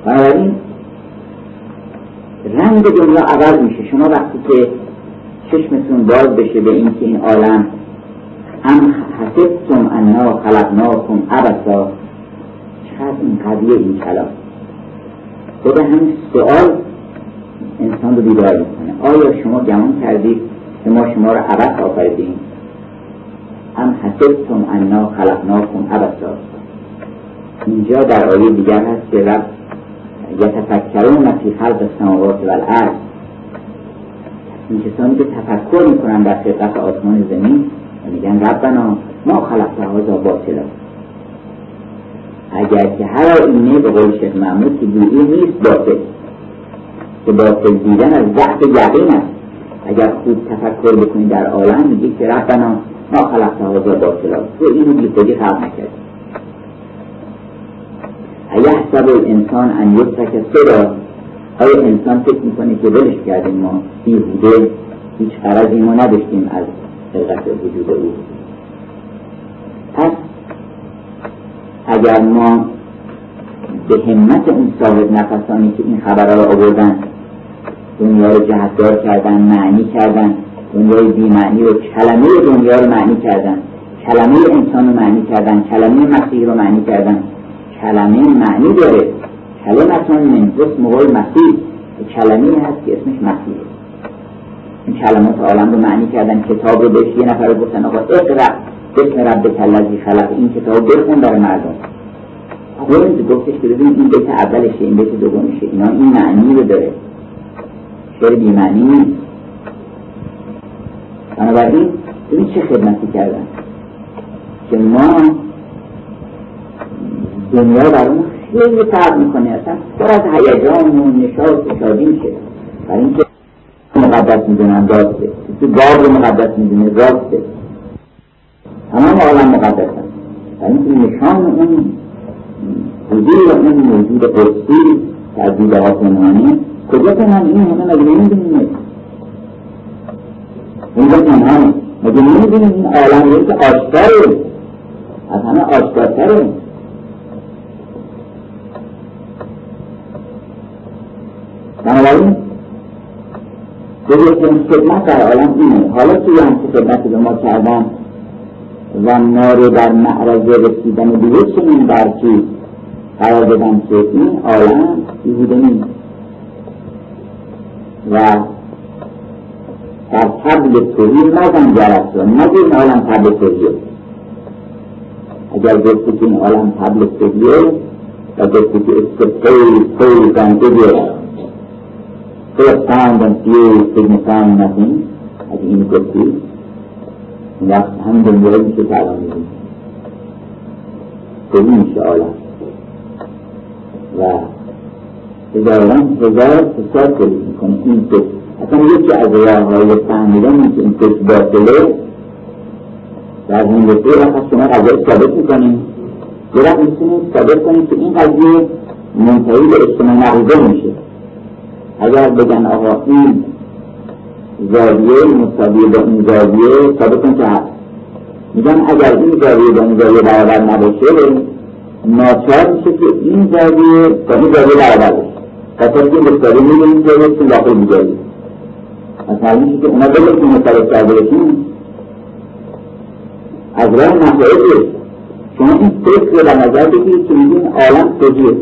بنابراین رنگ دنیا عوض میشه. شما وقتی که چشمتون باز بشه به اینکه این عالم هم حسبتم انا خلقناکم عبسا چقدر این قضیه این کلام. خود همین سوال انسان رو بیدار می‌کنه. آیا شما گمان کردید که ما شما رو عبس آفریدیم هم حسبتم انا خلقناکم عبسا اینجا در آیه دیگر هست که رب یتفکرون فی خلق السماوات و الارض این کسانی که تفکر می‌کنن در خلقت آسمان زمین و میگن ربنا ما خلقت هذا باطلا اگر که هر اینه به قول شیخ محمود که گویی نیست باطل. که باطل دیدن از ضعف یقین است. اگر خوب تفکر بکنی در عالم میگی که ربنا ما خلقت هذا باطلا تو اینو بی خودی خلق نکردی. ایحسب الانسان ان یترک صدا. آیا انسان فکر می‌کنه که ولش کردیم ما؟ بیهوده هیچ قرضی ما نداشتیم از خلقت وجود او. پس اگر ما به همت اون صاحب نفسانی که این خبرها رو آوردن دنیا رو جهتدار کردن معنی کردن دنیای بیمعنی رو کلمه دنیا رو معنی کردن کلمه انسان رو معنی کردن کلمه مسیح رو معنی کردن کلمه معنی داره. کلمتون من اسم مسیح. کلمه هست که اسمش مسیح. این کلمات عالم رو معنی کردن کتاب رو بهش یه نفر گفتن آقا اقرا بسم رب کلذی خلق. این کتاب بخون برای مردم. خود گفتش که ببین این بیت اولشه این بیت دومشه. اینا این معنی رو داره. شعر بی معنی نیست. بنابراین ببین چه خدمتی کردن. که ما دنیا برامون خیلی فرق می‌کنه اصلا. پر از هیجان و نشاط و شادی میشه. برای اینکه مقدس می‌دونن راسته. تو باب رو مقدس می‌دونه راسته. تمام عالم مقدس هست. برای اینکه نشان اون حضور اون موجود قدسی از دیده آسمانی کجا کنن این همه مگه نمی‌دونیم. اینجا پنهانه مگه نمی‌دونیم این عالم که آشکاره؟ از همه آشکارتره. بنابراین بزرگترین خدمت در عالم اینه. حالا توی همچه خدمتی به ما کردن و ما رو در معرض رسیدن به یک چنین برچی قرار دادن که این عالم بیهوده نیست. و در تبل توحید نزن جرس رو نگه این عالم تبل توحید اگر گفتی که این عالم تبل توحید و گفتی که استفید فید and figure full sound and few signifying nothing این گفتی وقت هم دنیایی میشه تعلیم میدیم توحید میشه عالم و هزاران هزار حساب تولید می‌کنه این فکر اصلا یکی از راه های فهمیدن که این فکر باطله در هندسه وقت شما قضیه ثابت می‌کنیم یه وقت می‌تونید که این قضیه منتهی به اجتماع میشه اگر بگن آقا این زاویه مساویه با این زاویه ثابت که هست. میگن اگر این زاویه با این زاویه برابر نباشه ناچار میشه که این زاویه با این زاویه برابر بشه خاطر که مستقیم میگه این زاویه چون داخل میگه از معلوم میشه که اونا بگه که مستقیم کرده بشین از راه مسائل شما این فکر رو در نظر بگیرید که میگین عالم توجیه.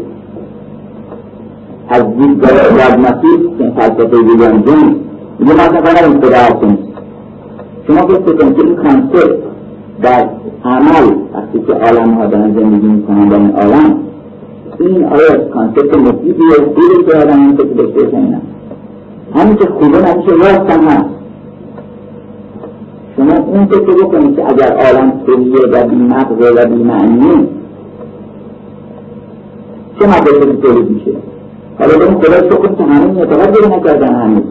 از دیدگاه پراگماتیک که فلسفه ویلیام میگه مثلا فقط این خدا شما کنید که این کانسپت در عمل وقتی که عالم ها دارن زندگی می‌کنن در این عالم این آیا کانسپت مفیدیه دیگه که آدم این فکر داشته باشن همین که خوبه نمیشه راست هم هست. شما اون فکر بکنید که اگر عالم سریه و بیمغزه و بیمعنی چه مدرسه تولید میشه؟ حالا به اون خدا شکر که همه متوجه نکردن هنوز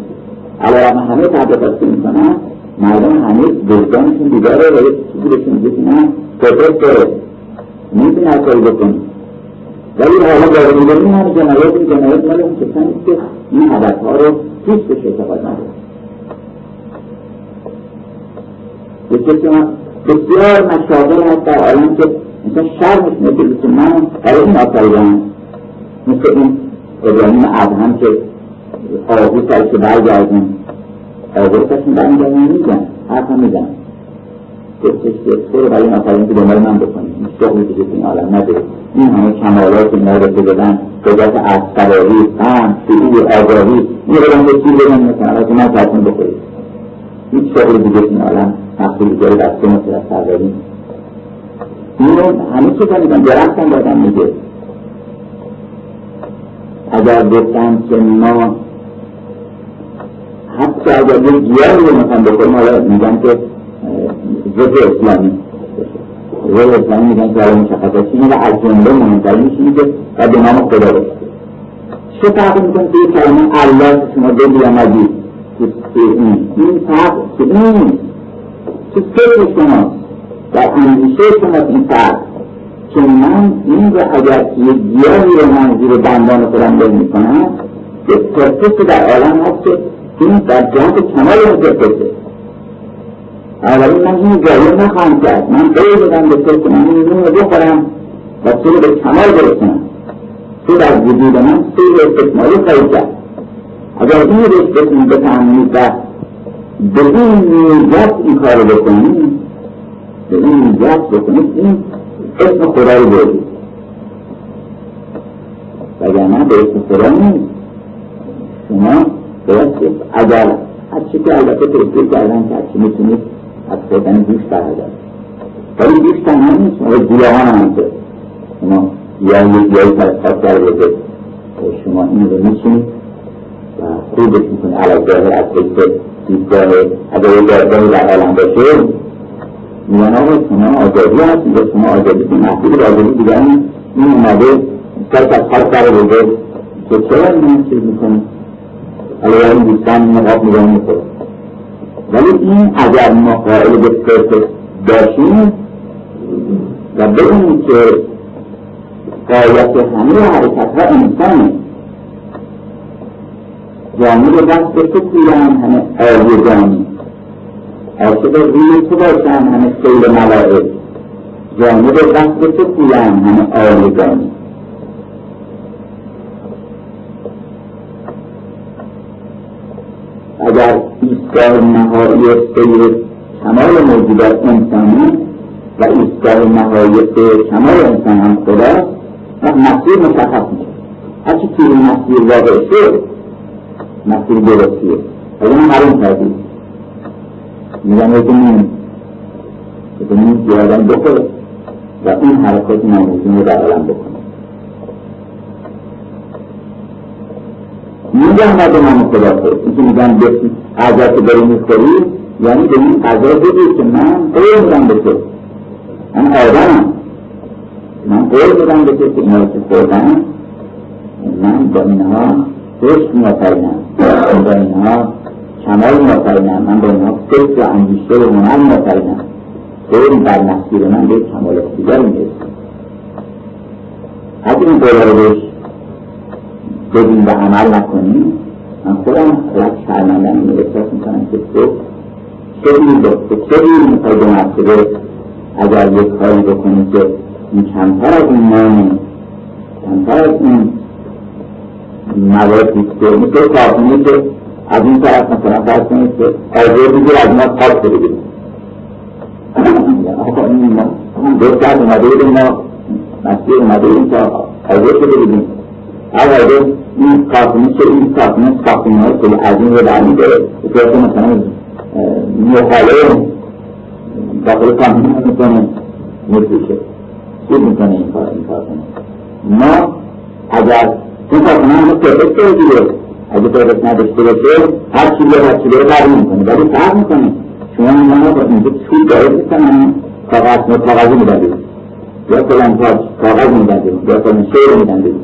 علا همه تحقیقات می‌کنن مردم هنوز وجدانشون بیداره و یک چیزی بهشون میگه که نه کفر داره می‌تونی کاری بکنی ولی حالا داره میگه این همه جنایت این جنایت مال اون کسانی که این هدفها رو هیچ بهش اعتقاد نداره یک کسی بسیار مشاغل هست در عالم که مثلا شرمش میگه که من برای این آفریدم. مثل این ابراهیم ادهم که آقو سر که برگردیم آقوستشون برمیگردن میگن حرف هم میگن گفتش که برو برای این آفرین که دنبال من بکنیم این شغلی دیگه این عالم نداره این همه کمالات ما رو که دادن قدرت از سواری فهم شعور آگاهی این بدن به چیز بدن مثلا که من ترسون بخورید. هیچ شغل دیگه این عالم مقصود دیگه دسته مثل از سواری اینو همه چیز هم میگن درخت هم دادن میگه. اگر گفتن که ما حتی اگر یه گیاهی رو مثلا بکنیم حالا میگن که ضد اسلامی. ضد اسلامی میگن که حالا مشخصه چینه و از جنبه مهمترینش اینه که به نام خدا باشه چه فرق میکنه که یه کلمه الله شما بگی یا نگید که این این فرق که این تو فکر شما در اندیشه شما این فرق که من این رو اگر یه گیاهی رو من زیر دندان خودم بل می‌کنم که پرسش در عالم هست که این در جهت کمال مجدده اولین من این جایی نخواهم کرد. من قول بدم به که من این رو بخورم و تو رو به کمال برسونم. تو در وجود من سیر استثماری خواهی کرد. اگر این رشتتون بفهمید و به این نیت این کار رو بکنید به این نیت بکنید این اسم خدا رو بردید وگرنه به اسم خدا نیست شما باید اگر از چی که البته توصیل کردن که از چی می‌تونید از خوردن گوش بردارید ولی گوش تنها نیست. ما گیاهان هم هسته شما یا یک گیاهی پرستاد در بده شما این رو میچینید و خوبش می‌کنید علاقه از فکر دیدگاه اگر یک جایگاهی در عالم باشه میگن آقا شما آزادی هست یا شما آزادی که محدود آزادی دیگران این اومده سر از خاک در بده که چرا این چیز می‌کنید حالا این دوستان نقاب نگاه می‌کنه ولی این اگر ما قائل به پرسش باشیم و ببینیم که قایت همه حرکت ها انسانه جامعه دست به تو هم همه آیه عاشق روی تو باشم همه سیل ملائک. جانب قصد تو پویم همه آلگانی اگر ایستگاه نهایی سیر کمال موجودات انسانی و ایستگاه نهایی سیر کمال انسان هم خداست و مسیر مشخص میشه. هرچی توی مسیر واقع شد مسیر درستیه. و اون حرام کردید میگن یکی نیم یکی نیم زیادن بخور و این حرکات ناموزین رو در عالم بکنه میگن نه به من خدا خود اینکه میگن بسی غذا که داری می‌خوری یعنی به این غذا بگی که من قول میدم به تو من آدمم من قول میدم به تو که اینا که خوردم من با اینها کمال میآفرینم من با اینها فکر و اندیشه و هنر میآفرینم خیلی بر مسیر من به کمالات دیگر می‌رسم اگر این قول رو بهش بدیم و عمل نکنیم من خودم خلاص شرمندن این احساس می‌کنم که تو چه به چه می‌خوای به مرتبه اگر یک کاری بکنی که این کمتر از این نام کمتر از این موادی که مثل کارخونه که از این طرف مثلا فرض کنید که آجر بگیر از ما پاک شده ما دو ساعت اومده بودیم ما مسیر اومده بودیم تا آجر شده بودیم. اگر این کارخونه چه این کارخونه ساختمان های خیلی عظیم رو برمیداره صورت مثلا محاله داخل کارخونه می‌کنه میفروشه خوب می‌کنه این کار این کارخونه ما اگر این پرفکت رو دیگه اگه پرفکت نداشته باشه هر چیزی هر چیزی رو قبول می‌کنه ولی فرق می‌کنه. شما اینا با اینجا چوب دارید می‌کنن کاغذ کاغذی می‌دادید یا فلان کاغذ می‌دادید یا فلان شعر می‌دادید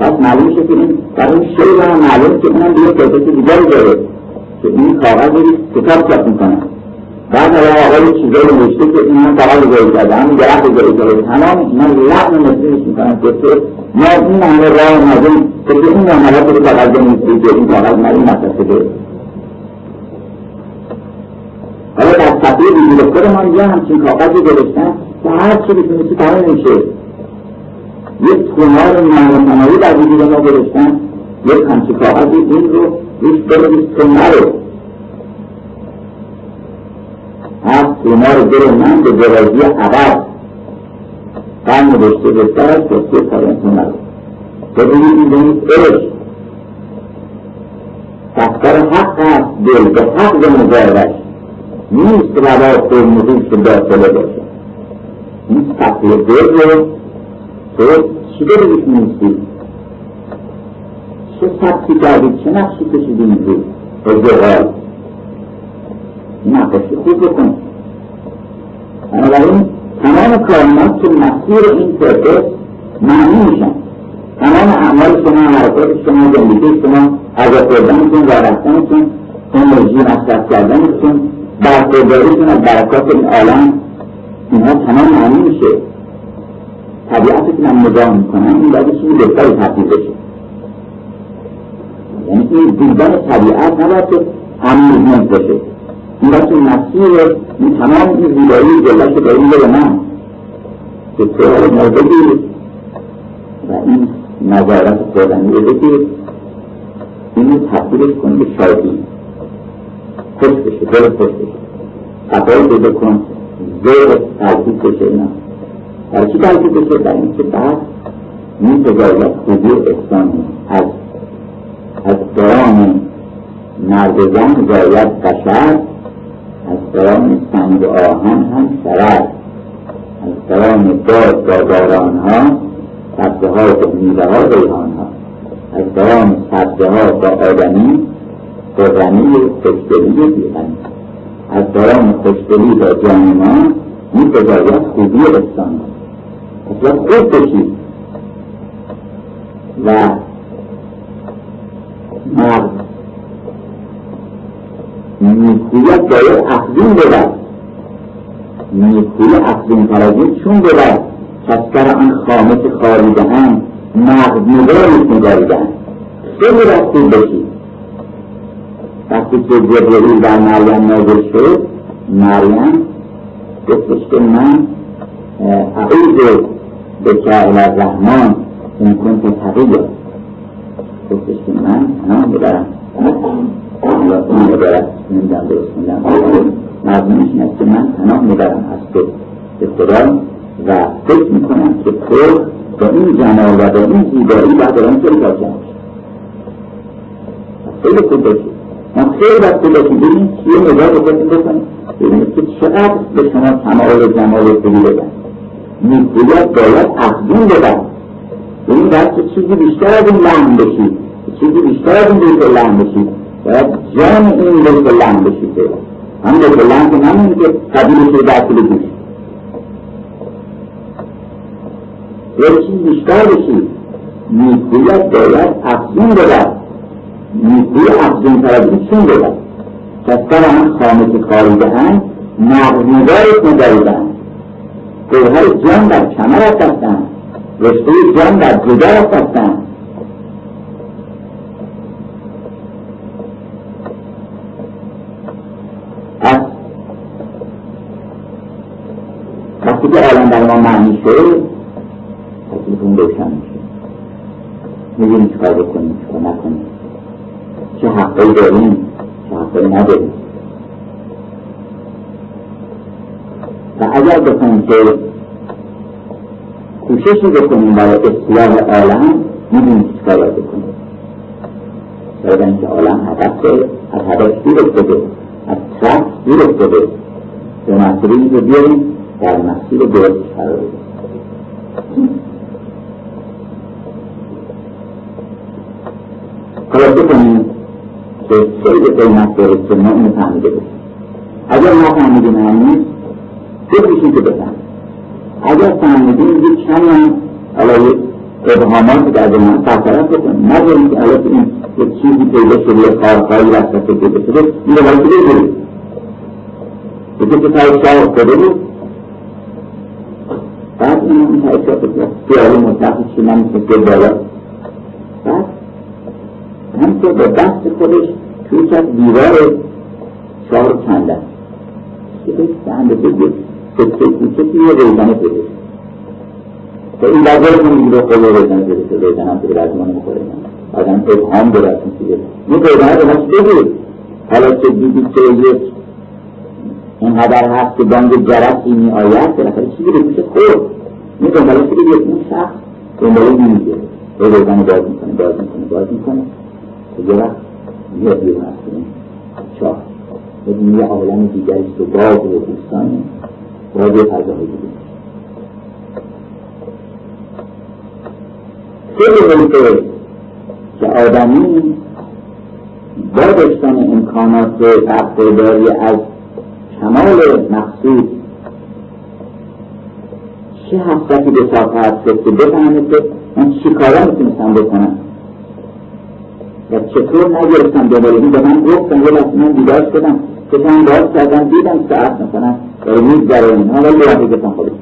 پس معلوم میشه که این در اون شعر هم معلوم که اونم دیگه پرفکت دیگری داره که این کاغذ رو کتاب چاپ می‌کنن بعد حالا آقای چیزایی نوشته که اینا کاغذ گذاری کرده همین درخت گذاری کرده تمام اینا لحن نسبیش می‌کنن. که ما این همه راه اومدیم. که این عملات رو بنویسی که این کاغذ مالی مدرسه حالا در صفحه وجود خودمان یه همچین کاغذی گذاشتن که هر چی بتونستی تمام میشه یک خمار نمایی در وجود ما گذاشتن یک همچین کاغذی این رو روش برویست که نرو هر خمار دل من به درازی عوض قرن نوشته بهتر که پایان ببینید این بینید عشق دفتر حق است دل به حق مجاورش نیست روا فرموزی که داخله باشه. این صفحه دل رو. تو چی داری میشنیستی چه سبتی کردی؟ چه نقشی کشیدی اینجور ازدقال نقشی خوب بکن. بنابراین تمام کارمات که مسیر این پرسس معنی میشن. تمام اعمال شما حرکات شما زندگی شما غذا خوردنتون و رفتنتون انرژی مصرف کردنتون برخورداریتون از برکات این عالم اینها تمام معنی میشه. طبیعتی که من نگاه می‌کنم این باید چیزی بهتری تبدیل بشه. یعنی این دیدن طبیعت نباید که امیرمند باشه. این باید که مسیر این تمام این زیبایی به این به من که تو موردی و این نظارت خوردنی رو بگیر اینو تبدیلش کنی به شادی خوش بشه دل خوش بشه. صفایی پیدا کن. زیر تلفیق بشه. اینا برای چی تلفیق بشه؟ برای اینکه بعد این تجارت خوبی احسان از از درام مرد زن زاید بشر از درام سنگ آهن هم شرد از درام باد با ها سبزه ها و میوه ها ریحان ها. از درام سبزه ها با آدمی خرمی و خوشدلی بیغنی. از درام خوشدلی با جان ما می‌گذارد خوبی رسان اصلا خوب بشید و مرد نیکویت باید افزون بود نیکوی افزون ترازی چون بود کسکر آن خامش خاریده هم مغز نگاریش نگاریده هم خیلی رفتون بشید وقتی که جبرئیل در مریم نازل شد مریم گفتش که من اعوذ کعل الرحمن این کنت تقیه. گفتش که من پناه می‌برم یا این عبارت نمی‌دونم درست میدم مضمونش این که من پناه می‌برم از تو و فکر می‌کنم که تو با این جمال و با این زیبایی بعد آن خیلی باید خیلی خوب باشید ما خیلی وقت باشید ببینید یه نگاه بکنید بکنید ببینید که چقدر به شما کمال و جمال خوبی بدن. می‌گوید باید افزون بدن. ببین باید که چیزی بیشتر از این لحن بشید چیزی بیشتر از این بیت لحن بشید باید جان این بیت لحن بشید هم بیت لحن که همین که قبیل شده در یه چیز بیشتر بشید می‌گوید باید افزون بدن نیکوی افزون تر چون بدن که سر هم خامه که خاریدهاند نغزنگار اسم داریدهاند گوهر جان در کمرت هستند رشته جان در جگرت هستند وقتی که عالم در ما معنی شد تکلیفون روشن میشه. می‌دونیم چکار بکنیم چکار نکنیم چه حقی داریم چه حقی نداریم. و اگر بخوایم که کوششی بکنیم برای اصلاح عالم می‌دونیم چی کار بکنیم. برای اینکه عالم هدف از هدف دور افتاده از ترس دور افتاده. به مسئله رو بیاریم در مسیر درست قرار بدیم. خلاصه کنیم که خیلی قیمت داره که ما اینو فهمیده باشیم اگر ما فهمیدیم هم بکشیم که بفهم اگر فهمیدیم یک کمی هم حالا یک ابهامات در من برطرف بکنیم. نذاریم که حالا این یک چیزی پیدا شده یا کارهایی وسط پیدا شده این رو باید بگیریم یکی که تای شاه افتاده بود بعد این اون تای شاه افتاده خیالی مطلقی چی نمیشه بالا. بعد همینطور با دست خودش توی کرد دیوار رو کندن که به اندازه یک سکه کوچکی یه ریزنه پیدا که این رو میگه خود ریزنه پیدا شد ریزنه هم که لازم نمی‌خوره آدم ابهام داره از این چیزه این ریزنه رو هست حالا که دیدی که یک اینقدر هست که بانگ جرسی می آید بالاخره چیزی به گوش خورد. می دنباله که یک اون شخص دنباله باز می‌کنه باز که یه بیرون از چاه بدون یه عالم دیگری که باز و دوستانه باید یه فضاهای دیگه. خیلی ممکنه که آدمی با داشتن امکانات برخورداری از کمال مقصود چه حسرتی به ساخت که بفهمه که من چی کارا می‌تونستم بکنم و چطور نگرفتم؟ دوباره این به من گفتم یه لحظه من بیدار شدم. من باز کردم دیدم ساعت مثلا داره در اینها ولی یه وقتی گفتم خودم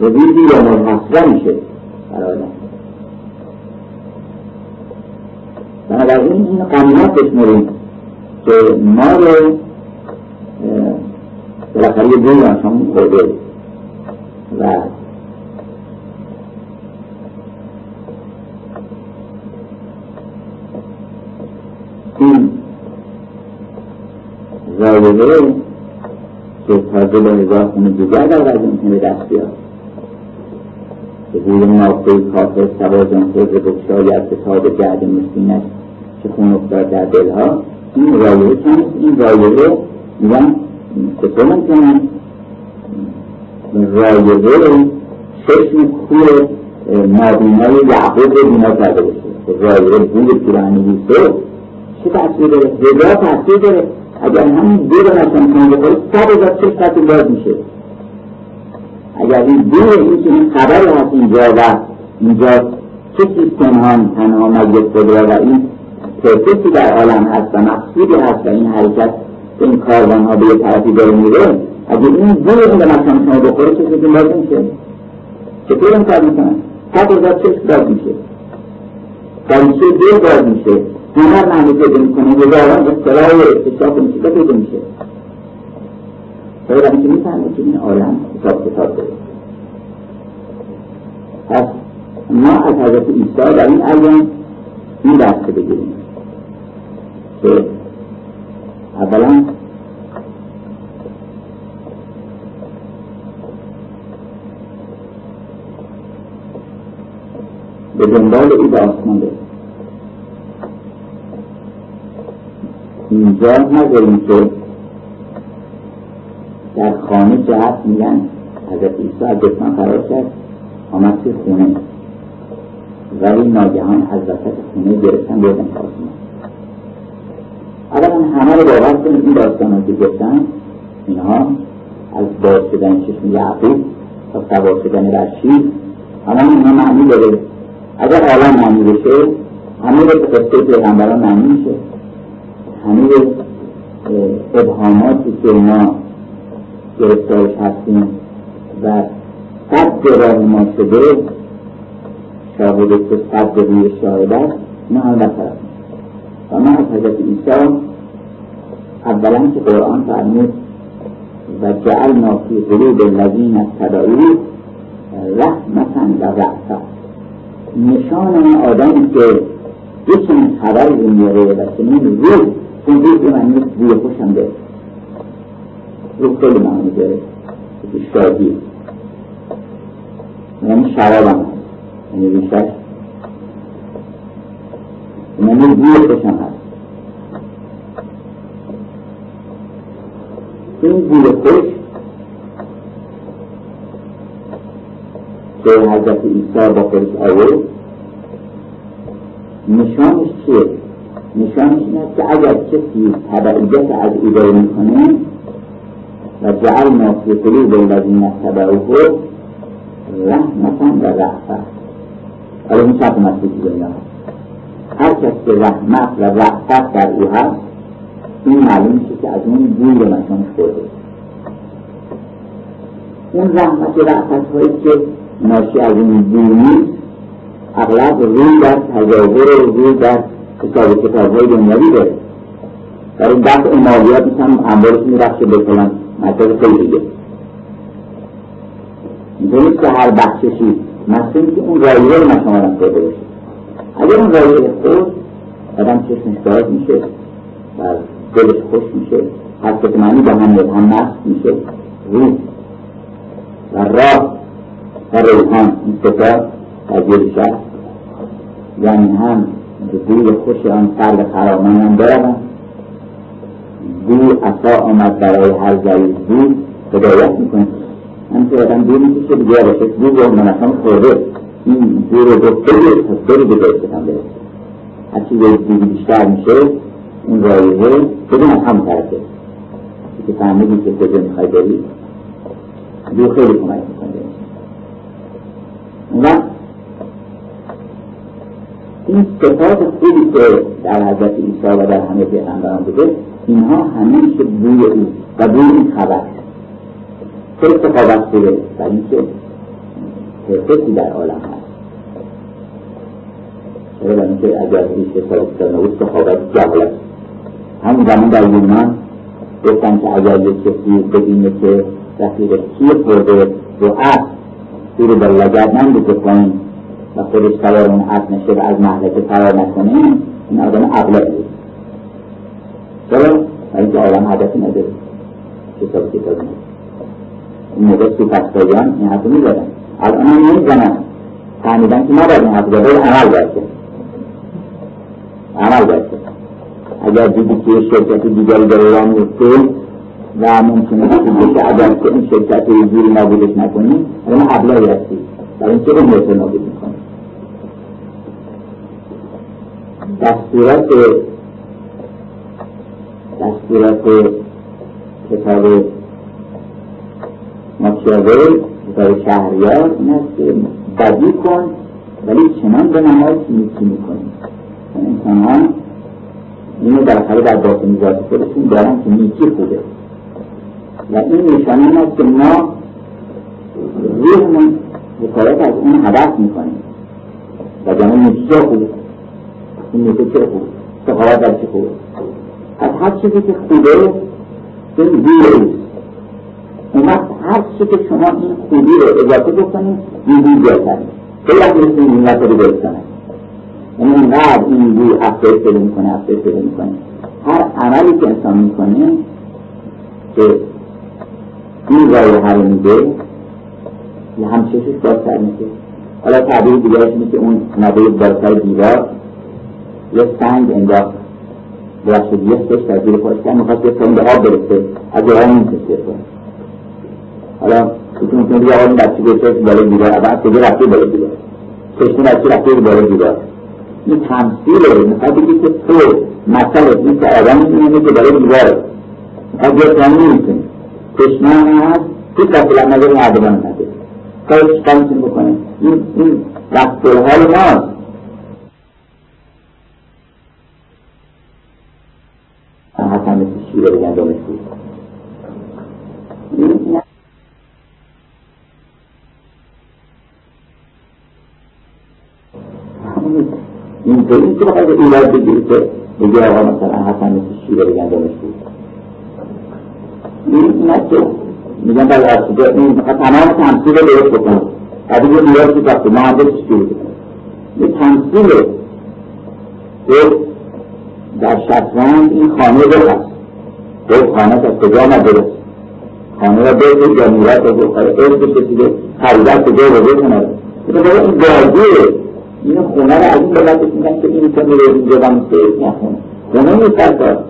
ریزی یا منحصره میشه برای بنابراین این قنیمت بشمریم که ما رو بالاخره یه بوی آنشان خورده و این زایده که تا دل هزار خونه دیگر در وضع می‌تونه دست بیاد. که روی نافه کافر سوا جانفر بگشاید کتاب جعد مسکینش که خون افتاد در دلها این رایه چند؟ این رایه میگن چطور ممکنه رایه چشم کور نابینای یعقوب رو بینا کرده باشه. رایه بوی پیرانی یوسف چه تاثیر داره؟ رضا داره. اگر همین دو رو نشان کنه بخوره صد هزار خط باز میشه؟ اگر این دو این که این خبر هست اینجا و اینجا چه سیستم ها تنها مجلس قدرا و این پرسسی در عالم هست و مقصودی هست و این حرکت این کاروان ها به یه طرفی داره میره اگر این دو این به نشان کنه بخوره چه سیستم باز میشه؟ چطور این کار می‌کنن صد هزار چشم باز میشه؟ دریچه دل باز میشه؟ هنر معنی پیدا می‌کنه هزاران اصطلاح اکتشاف چیزا پیدا میشه. برای که می‌فهمه که این عالم حساب کتاب داره. پس ما از حضرت عیسی در این ایام این درس بگیریم. که اولا به دنبال این داستان بریم. اینجا نداریم که در خانه جهت میگن حضرت عیسی از جسمان فرار کرد آمد توی خونه. ولی ناگهان از وسط خونه گرفتن بردن تا اولا همه رو باور کنید این داستان که گفتن اینها از باز شدن چشم یعقوب تا سوار شدن بر شیر همه اینها معنی داره. اگر عالم معنی بشه همه به قصه پیغمبران معنی میشه. همه ابهاماتی که ما گرفتارش هستیم و صد راه ما شده شاهد که صد روی شاهد است نه هم و ما از حضرت عیسی اولا که قرآن فرمود و جعلنا فی قلوب الذین اتبعوه رحمتا و رأفا نشان آدمی که یکی خبر رو میاره و چنین روح وجود إمام نسبية وشم ده ركل معنا ده الشعبية يعني الشعبان يعني الشعب إمام نسبية وشم هذا این زیر خش که حضرت عیسی با خودش آورد نشانش چیه نشانش این است که اگر کسی تبعیت از أو داره میکنه و جعل ما فی قلوب الذین تبعوه رحمتا و رحفت حالا این شرط مسیحی دنیا هر کس که رحمت و رحفت در أو هست این معلوم میشه که از اون بوی به مکانش خورده. اون رحمت و رحفت هایی که ناشی از این بوی نیست اغلب روی در تجاور روی در حساب کتاب های دنیاوی داره. در این بحث مالیات هم اموالش میرخشه به فلان مطلب خیلی دیگه. اینطور که هر بخششی مسئول که اون رایه رو شما خورده باشه اگر اون رایه خورد آدم چشمش باز میشه و دلش خوش میشه. حرکت معنی با هم هم مست میشه. روح و راه و ریحان این ستا تجیر شد یعنی هم بوی خوش آن فرد خرامانی هم دارم. بو اصا آمد برای هر ضعیف بود. هدایت می‌کنه هم که آدم دو می‌کشه دیگه آرشه بو با منظم خورده. این بو رو گفته پس بری به دستتان برسه هرچی به دیگه بیشتر میشه این رایحه بدون از هم طرفه که فهمیدی که کجا می‌خوای بری؟ بو خیلی کمک می‌کنه اون وقت این صفات خوبی که در حضرت عیسی و در همه پیغمبران بوده اینها همیشه بوی او و بوی این خبر چه سخاوت بوده و اینکه حرفتی در عالم هست. چرا؟ اینکه اگر هیچ در نبود سخاوت جهالت همون زمان در یونان گفتن که اگر یک کسی ببینه که رفیق کیر خورده رو اصل او رو به لگت نندازه پایین و خودش سوار اون عقل نشه و از محلکه فرار نکنه این آدم عقله بود. چرا؟ اینکه آدم هدفی نداره کتاب کتاب این موقع سوپستایان این حرف می‌زدن الان هم نمی‌زنن فهمیدن که نباید این حرف زده عمل باید عمل باید اگر دیدی که شرکت دیگری داره راه میفته و ممکنه که اگر که این شرکت رو زیر نابودش نکنی الان ابلایی هستی. برای اینکه اون رو دستورات دستورات کتاب ماکیاوی کتاب شهریار این است که بدی کن ولی چنان به نمای نیکی می‌کنی. انسان ها اینو بالاخره در باطن ذات خودشون دارن که نیکی خوبه. و این نشانه است که ما روحمون حکایت از اون هدف می‌کنیم. و جمعه نیکی خوبه. نیکی چه خوبه سخاوت در چه خوبه از هر چیزی که خوبه این دیگه اون وقت هر چی که شما این خوبی رو اضافه بکنید بوی بیاتر خیلی از مثل این نیت رو برسانه یعنی اینقدر این بوی افزایش پیدا می‌کنه افزایش پیدا می‌کنه. هر عملی که انسان می‌کنه که این رایحه رو میده یه همچشش بازتر میشه. حالا تعبیر دیگرش اینه که اون نده بالاتر دیوار یه سنگ انداخت ببخشید یه سش در زیر پاش کرد می‌خواست یه به آب برسه. از یه آب می‌کشه حالا ایشون می‌تونه بگه آقا این بچه بچه بالا دیوار اول کجا رفته بالا دیوار. چشم بچه رفته بالا دیوار. این تمثیله می‌خواد بگی که تو مثل این که آدم می‌تونه که بالا دیواره می‌خواد یه کنی می‌تونه. چشمه هم هست هیچ کسی نظر مردمان نداره کارش کار می‌تونه بکنه این این رفتارهای ماست حسن مثل شیره بگن دامش بود اینطوری که بخواهد ایراد بگیری که بگی آقا مثلا حسن مثل شیره بگن این نه میگن بله از این تمام تمثیل درست بکنم بعد یه ایراد که وقتی مهندس شروع یه تمثیل که در شطرنج این خانه هست دو خانه از کجا آمده خانه را بگید یا میرات رو بخواه ارد کسیده خریدت کجا رو بکنه این بازیه این خونه رو از این بلد میگن که این که میره اینجا و میشه نخونه خونه نیست دار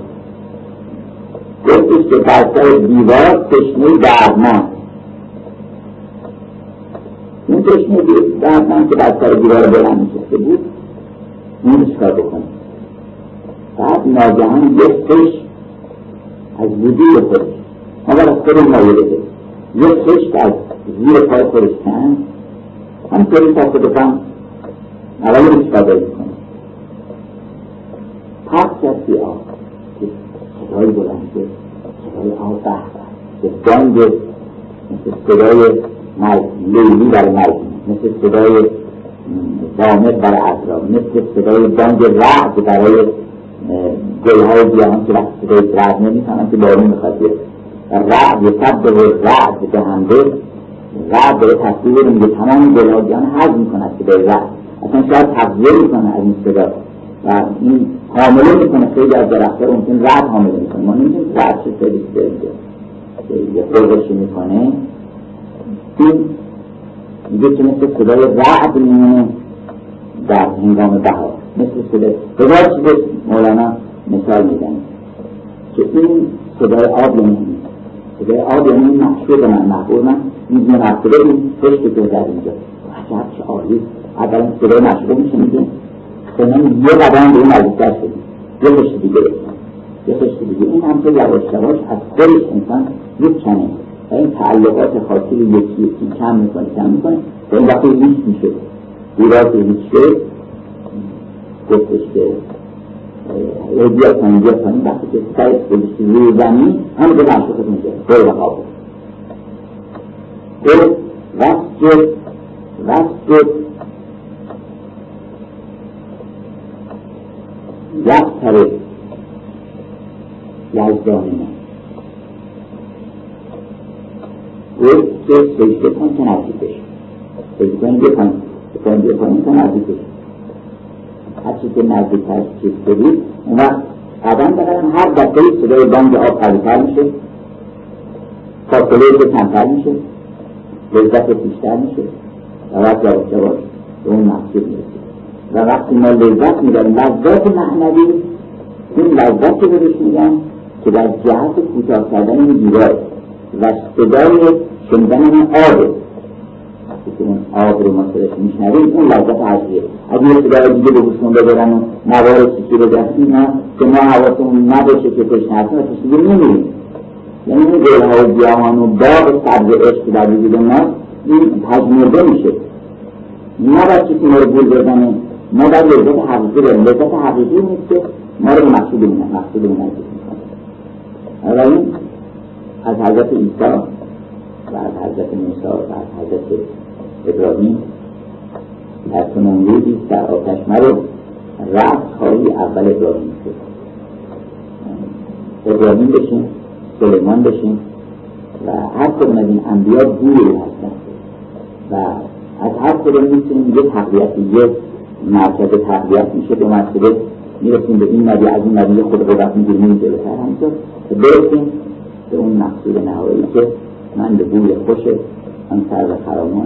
گفتش که بر دیوار تشنه درمان. این تشنه درمان که بر سر دیوار بلند میشه بود؟ این چکار بکنه؟ بعد ناگهان یک خش از وجود خودش مگر از خود مایه بده. یک خش از زیر پای خودش کن همطوری تا خودتان اولی رو چکار داری می‌کنه. پس کسی آب که صدای بلند شد صدای آب به بانگ مثل صدای لیلی برای مرگ مثل صدای وامد برای اطراف مثل صدای بانگ رعد برای گلهای گیاهان که وقتی صدای رعد نمی‌کنن که بارون می‌خواد بیاد رعد یه سب رعد به همده رعد به تصویر میگه تمام گلهای گیاهان حض می‌کند صدای رعد اصلا شاید تغذیه می‌کنه از این صدا و این حامله می‌کنه خیلی از درختها ممکن رعد حامله می‌کنه ما نمی‌دونیم رعد چه خیلی یه خورشی می‌کنه این میگه که مثل صدای رعد میمونه در هنگام بهار مثل صدای هزار چیز مولانا مثال می‌زنه؟ که این صدای آب یعنی صدای آب یعنی این محشوق من محبوب من. این مرتبه این پشت که در اینجا. عجب چه عالی. اولا صدای محشوق میشه میگه. کنم یه قدم به این نزدیکتر شدیم یه پشت دیگه یه پشت دیگه. این هم که یواش یواش از خودش انسان یک کنه و این تعلقات خاصی رو یکی یکی کم می‌کنه کم می‌کنه. و این وقتی هیچ میشه. ایراد هیچ شد گفتش که بیا کنیم بیا وقتی که سرش گذاشتی روی زمین همه به معشوقت میشه برو و خواب. گفت وسجد وسجد یقترب یزداننا گفت که سجده کن که نزدیک بشه سجده کن بکن بکن بکن که نزدیک هرچی که نزدیکتر چیز بدید اون وقت قدم بقدم هر دفعه صدای بانگ آب قویتر میشه. فاصله که کمتر میشه. لذت بیشتر میشه. و وقت یواش یواش به اون مقصود می‌رسید و وقتی ما لذت میداریم لذت معنوی این لذت که بهش میگن که در جهت کوتاه کردن این دیوار و صدای شنیدن این آبه که اون آب رو ما صداش میشنویم اون لذت اصلیه اگه یه صدای دیگه به گوشمون ببرن و نوار سیسی بزن اینا که ما حواسمون نباشه که پشت هستیم و پشت دیگه نمیریم یعنی این گلهای گیاهان و باغ سبز عشق در وجود ما این پژمرده میشه. نباید کسی ما رو گول بزنه ما باید لذت حقیقی داریم. لذت حقیقی نیست که ما رو به مقصودمون مقصودمون نزدیک می‌کنه. این از حضرت عیسی و از حضرت موسی و از حضرت ابراهیم. در چنان روزی در آتش مرو رفت خواهی اول ابراهیم شد. ابراهیم بشین سلیمان بشین و هر کدوم از این انبیا گوری هستن. و از هر کدوم می‌تونیم یه تقویت یه مرکز تقویت میشه. به مرتبه می‌رسیم به این نبی از این نبی خود قدرت می‌گیریم این جلوتر همینطور. برسیم به اون مقصود نهایی که من به بوی خوش آن سر خرامان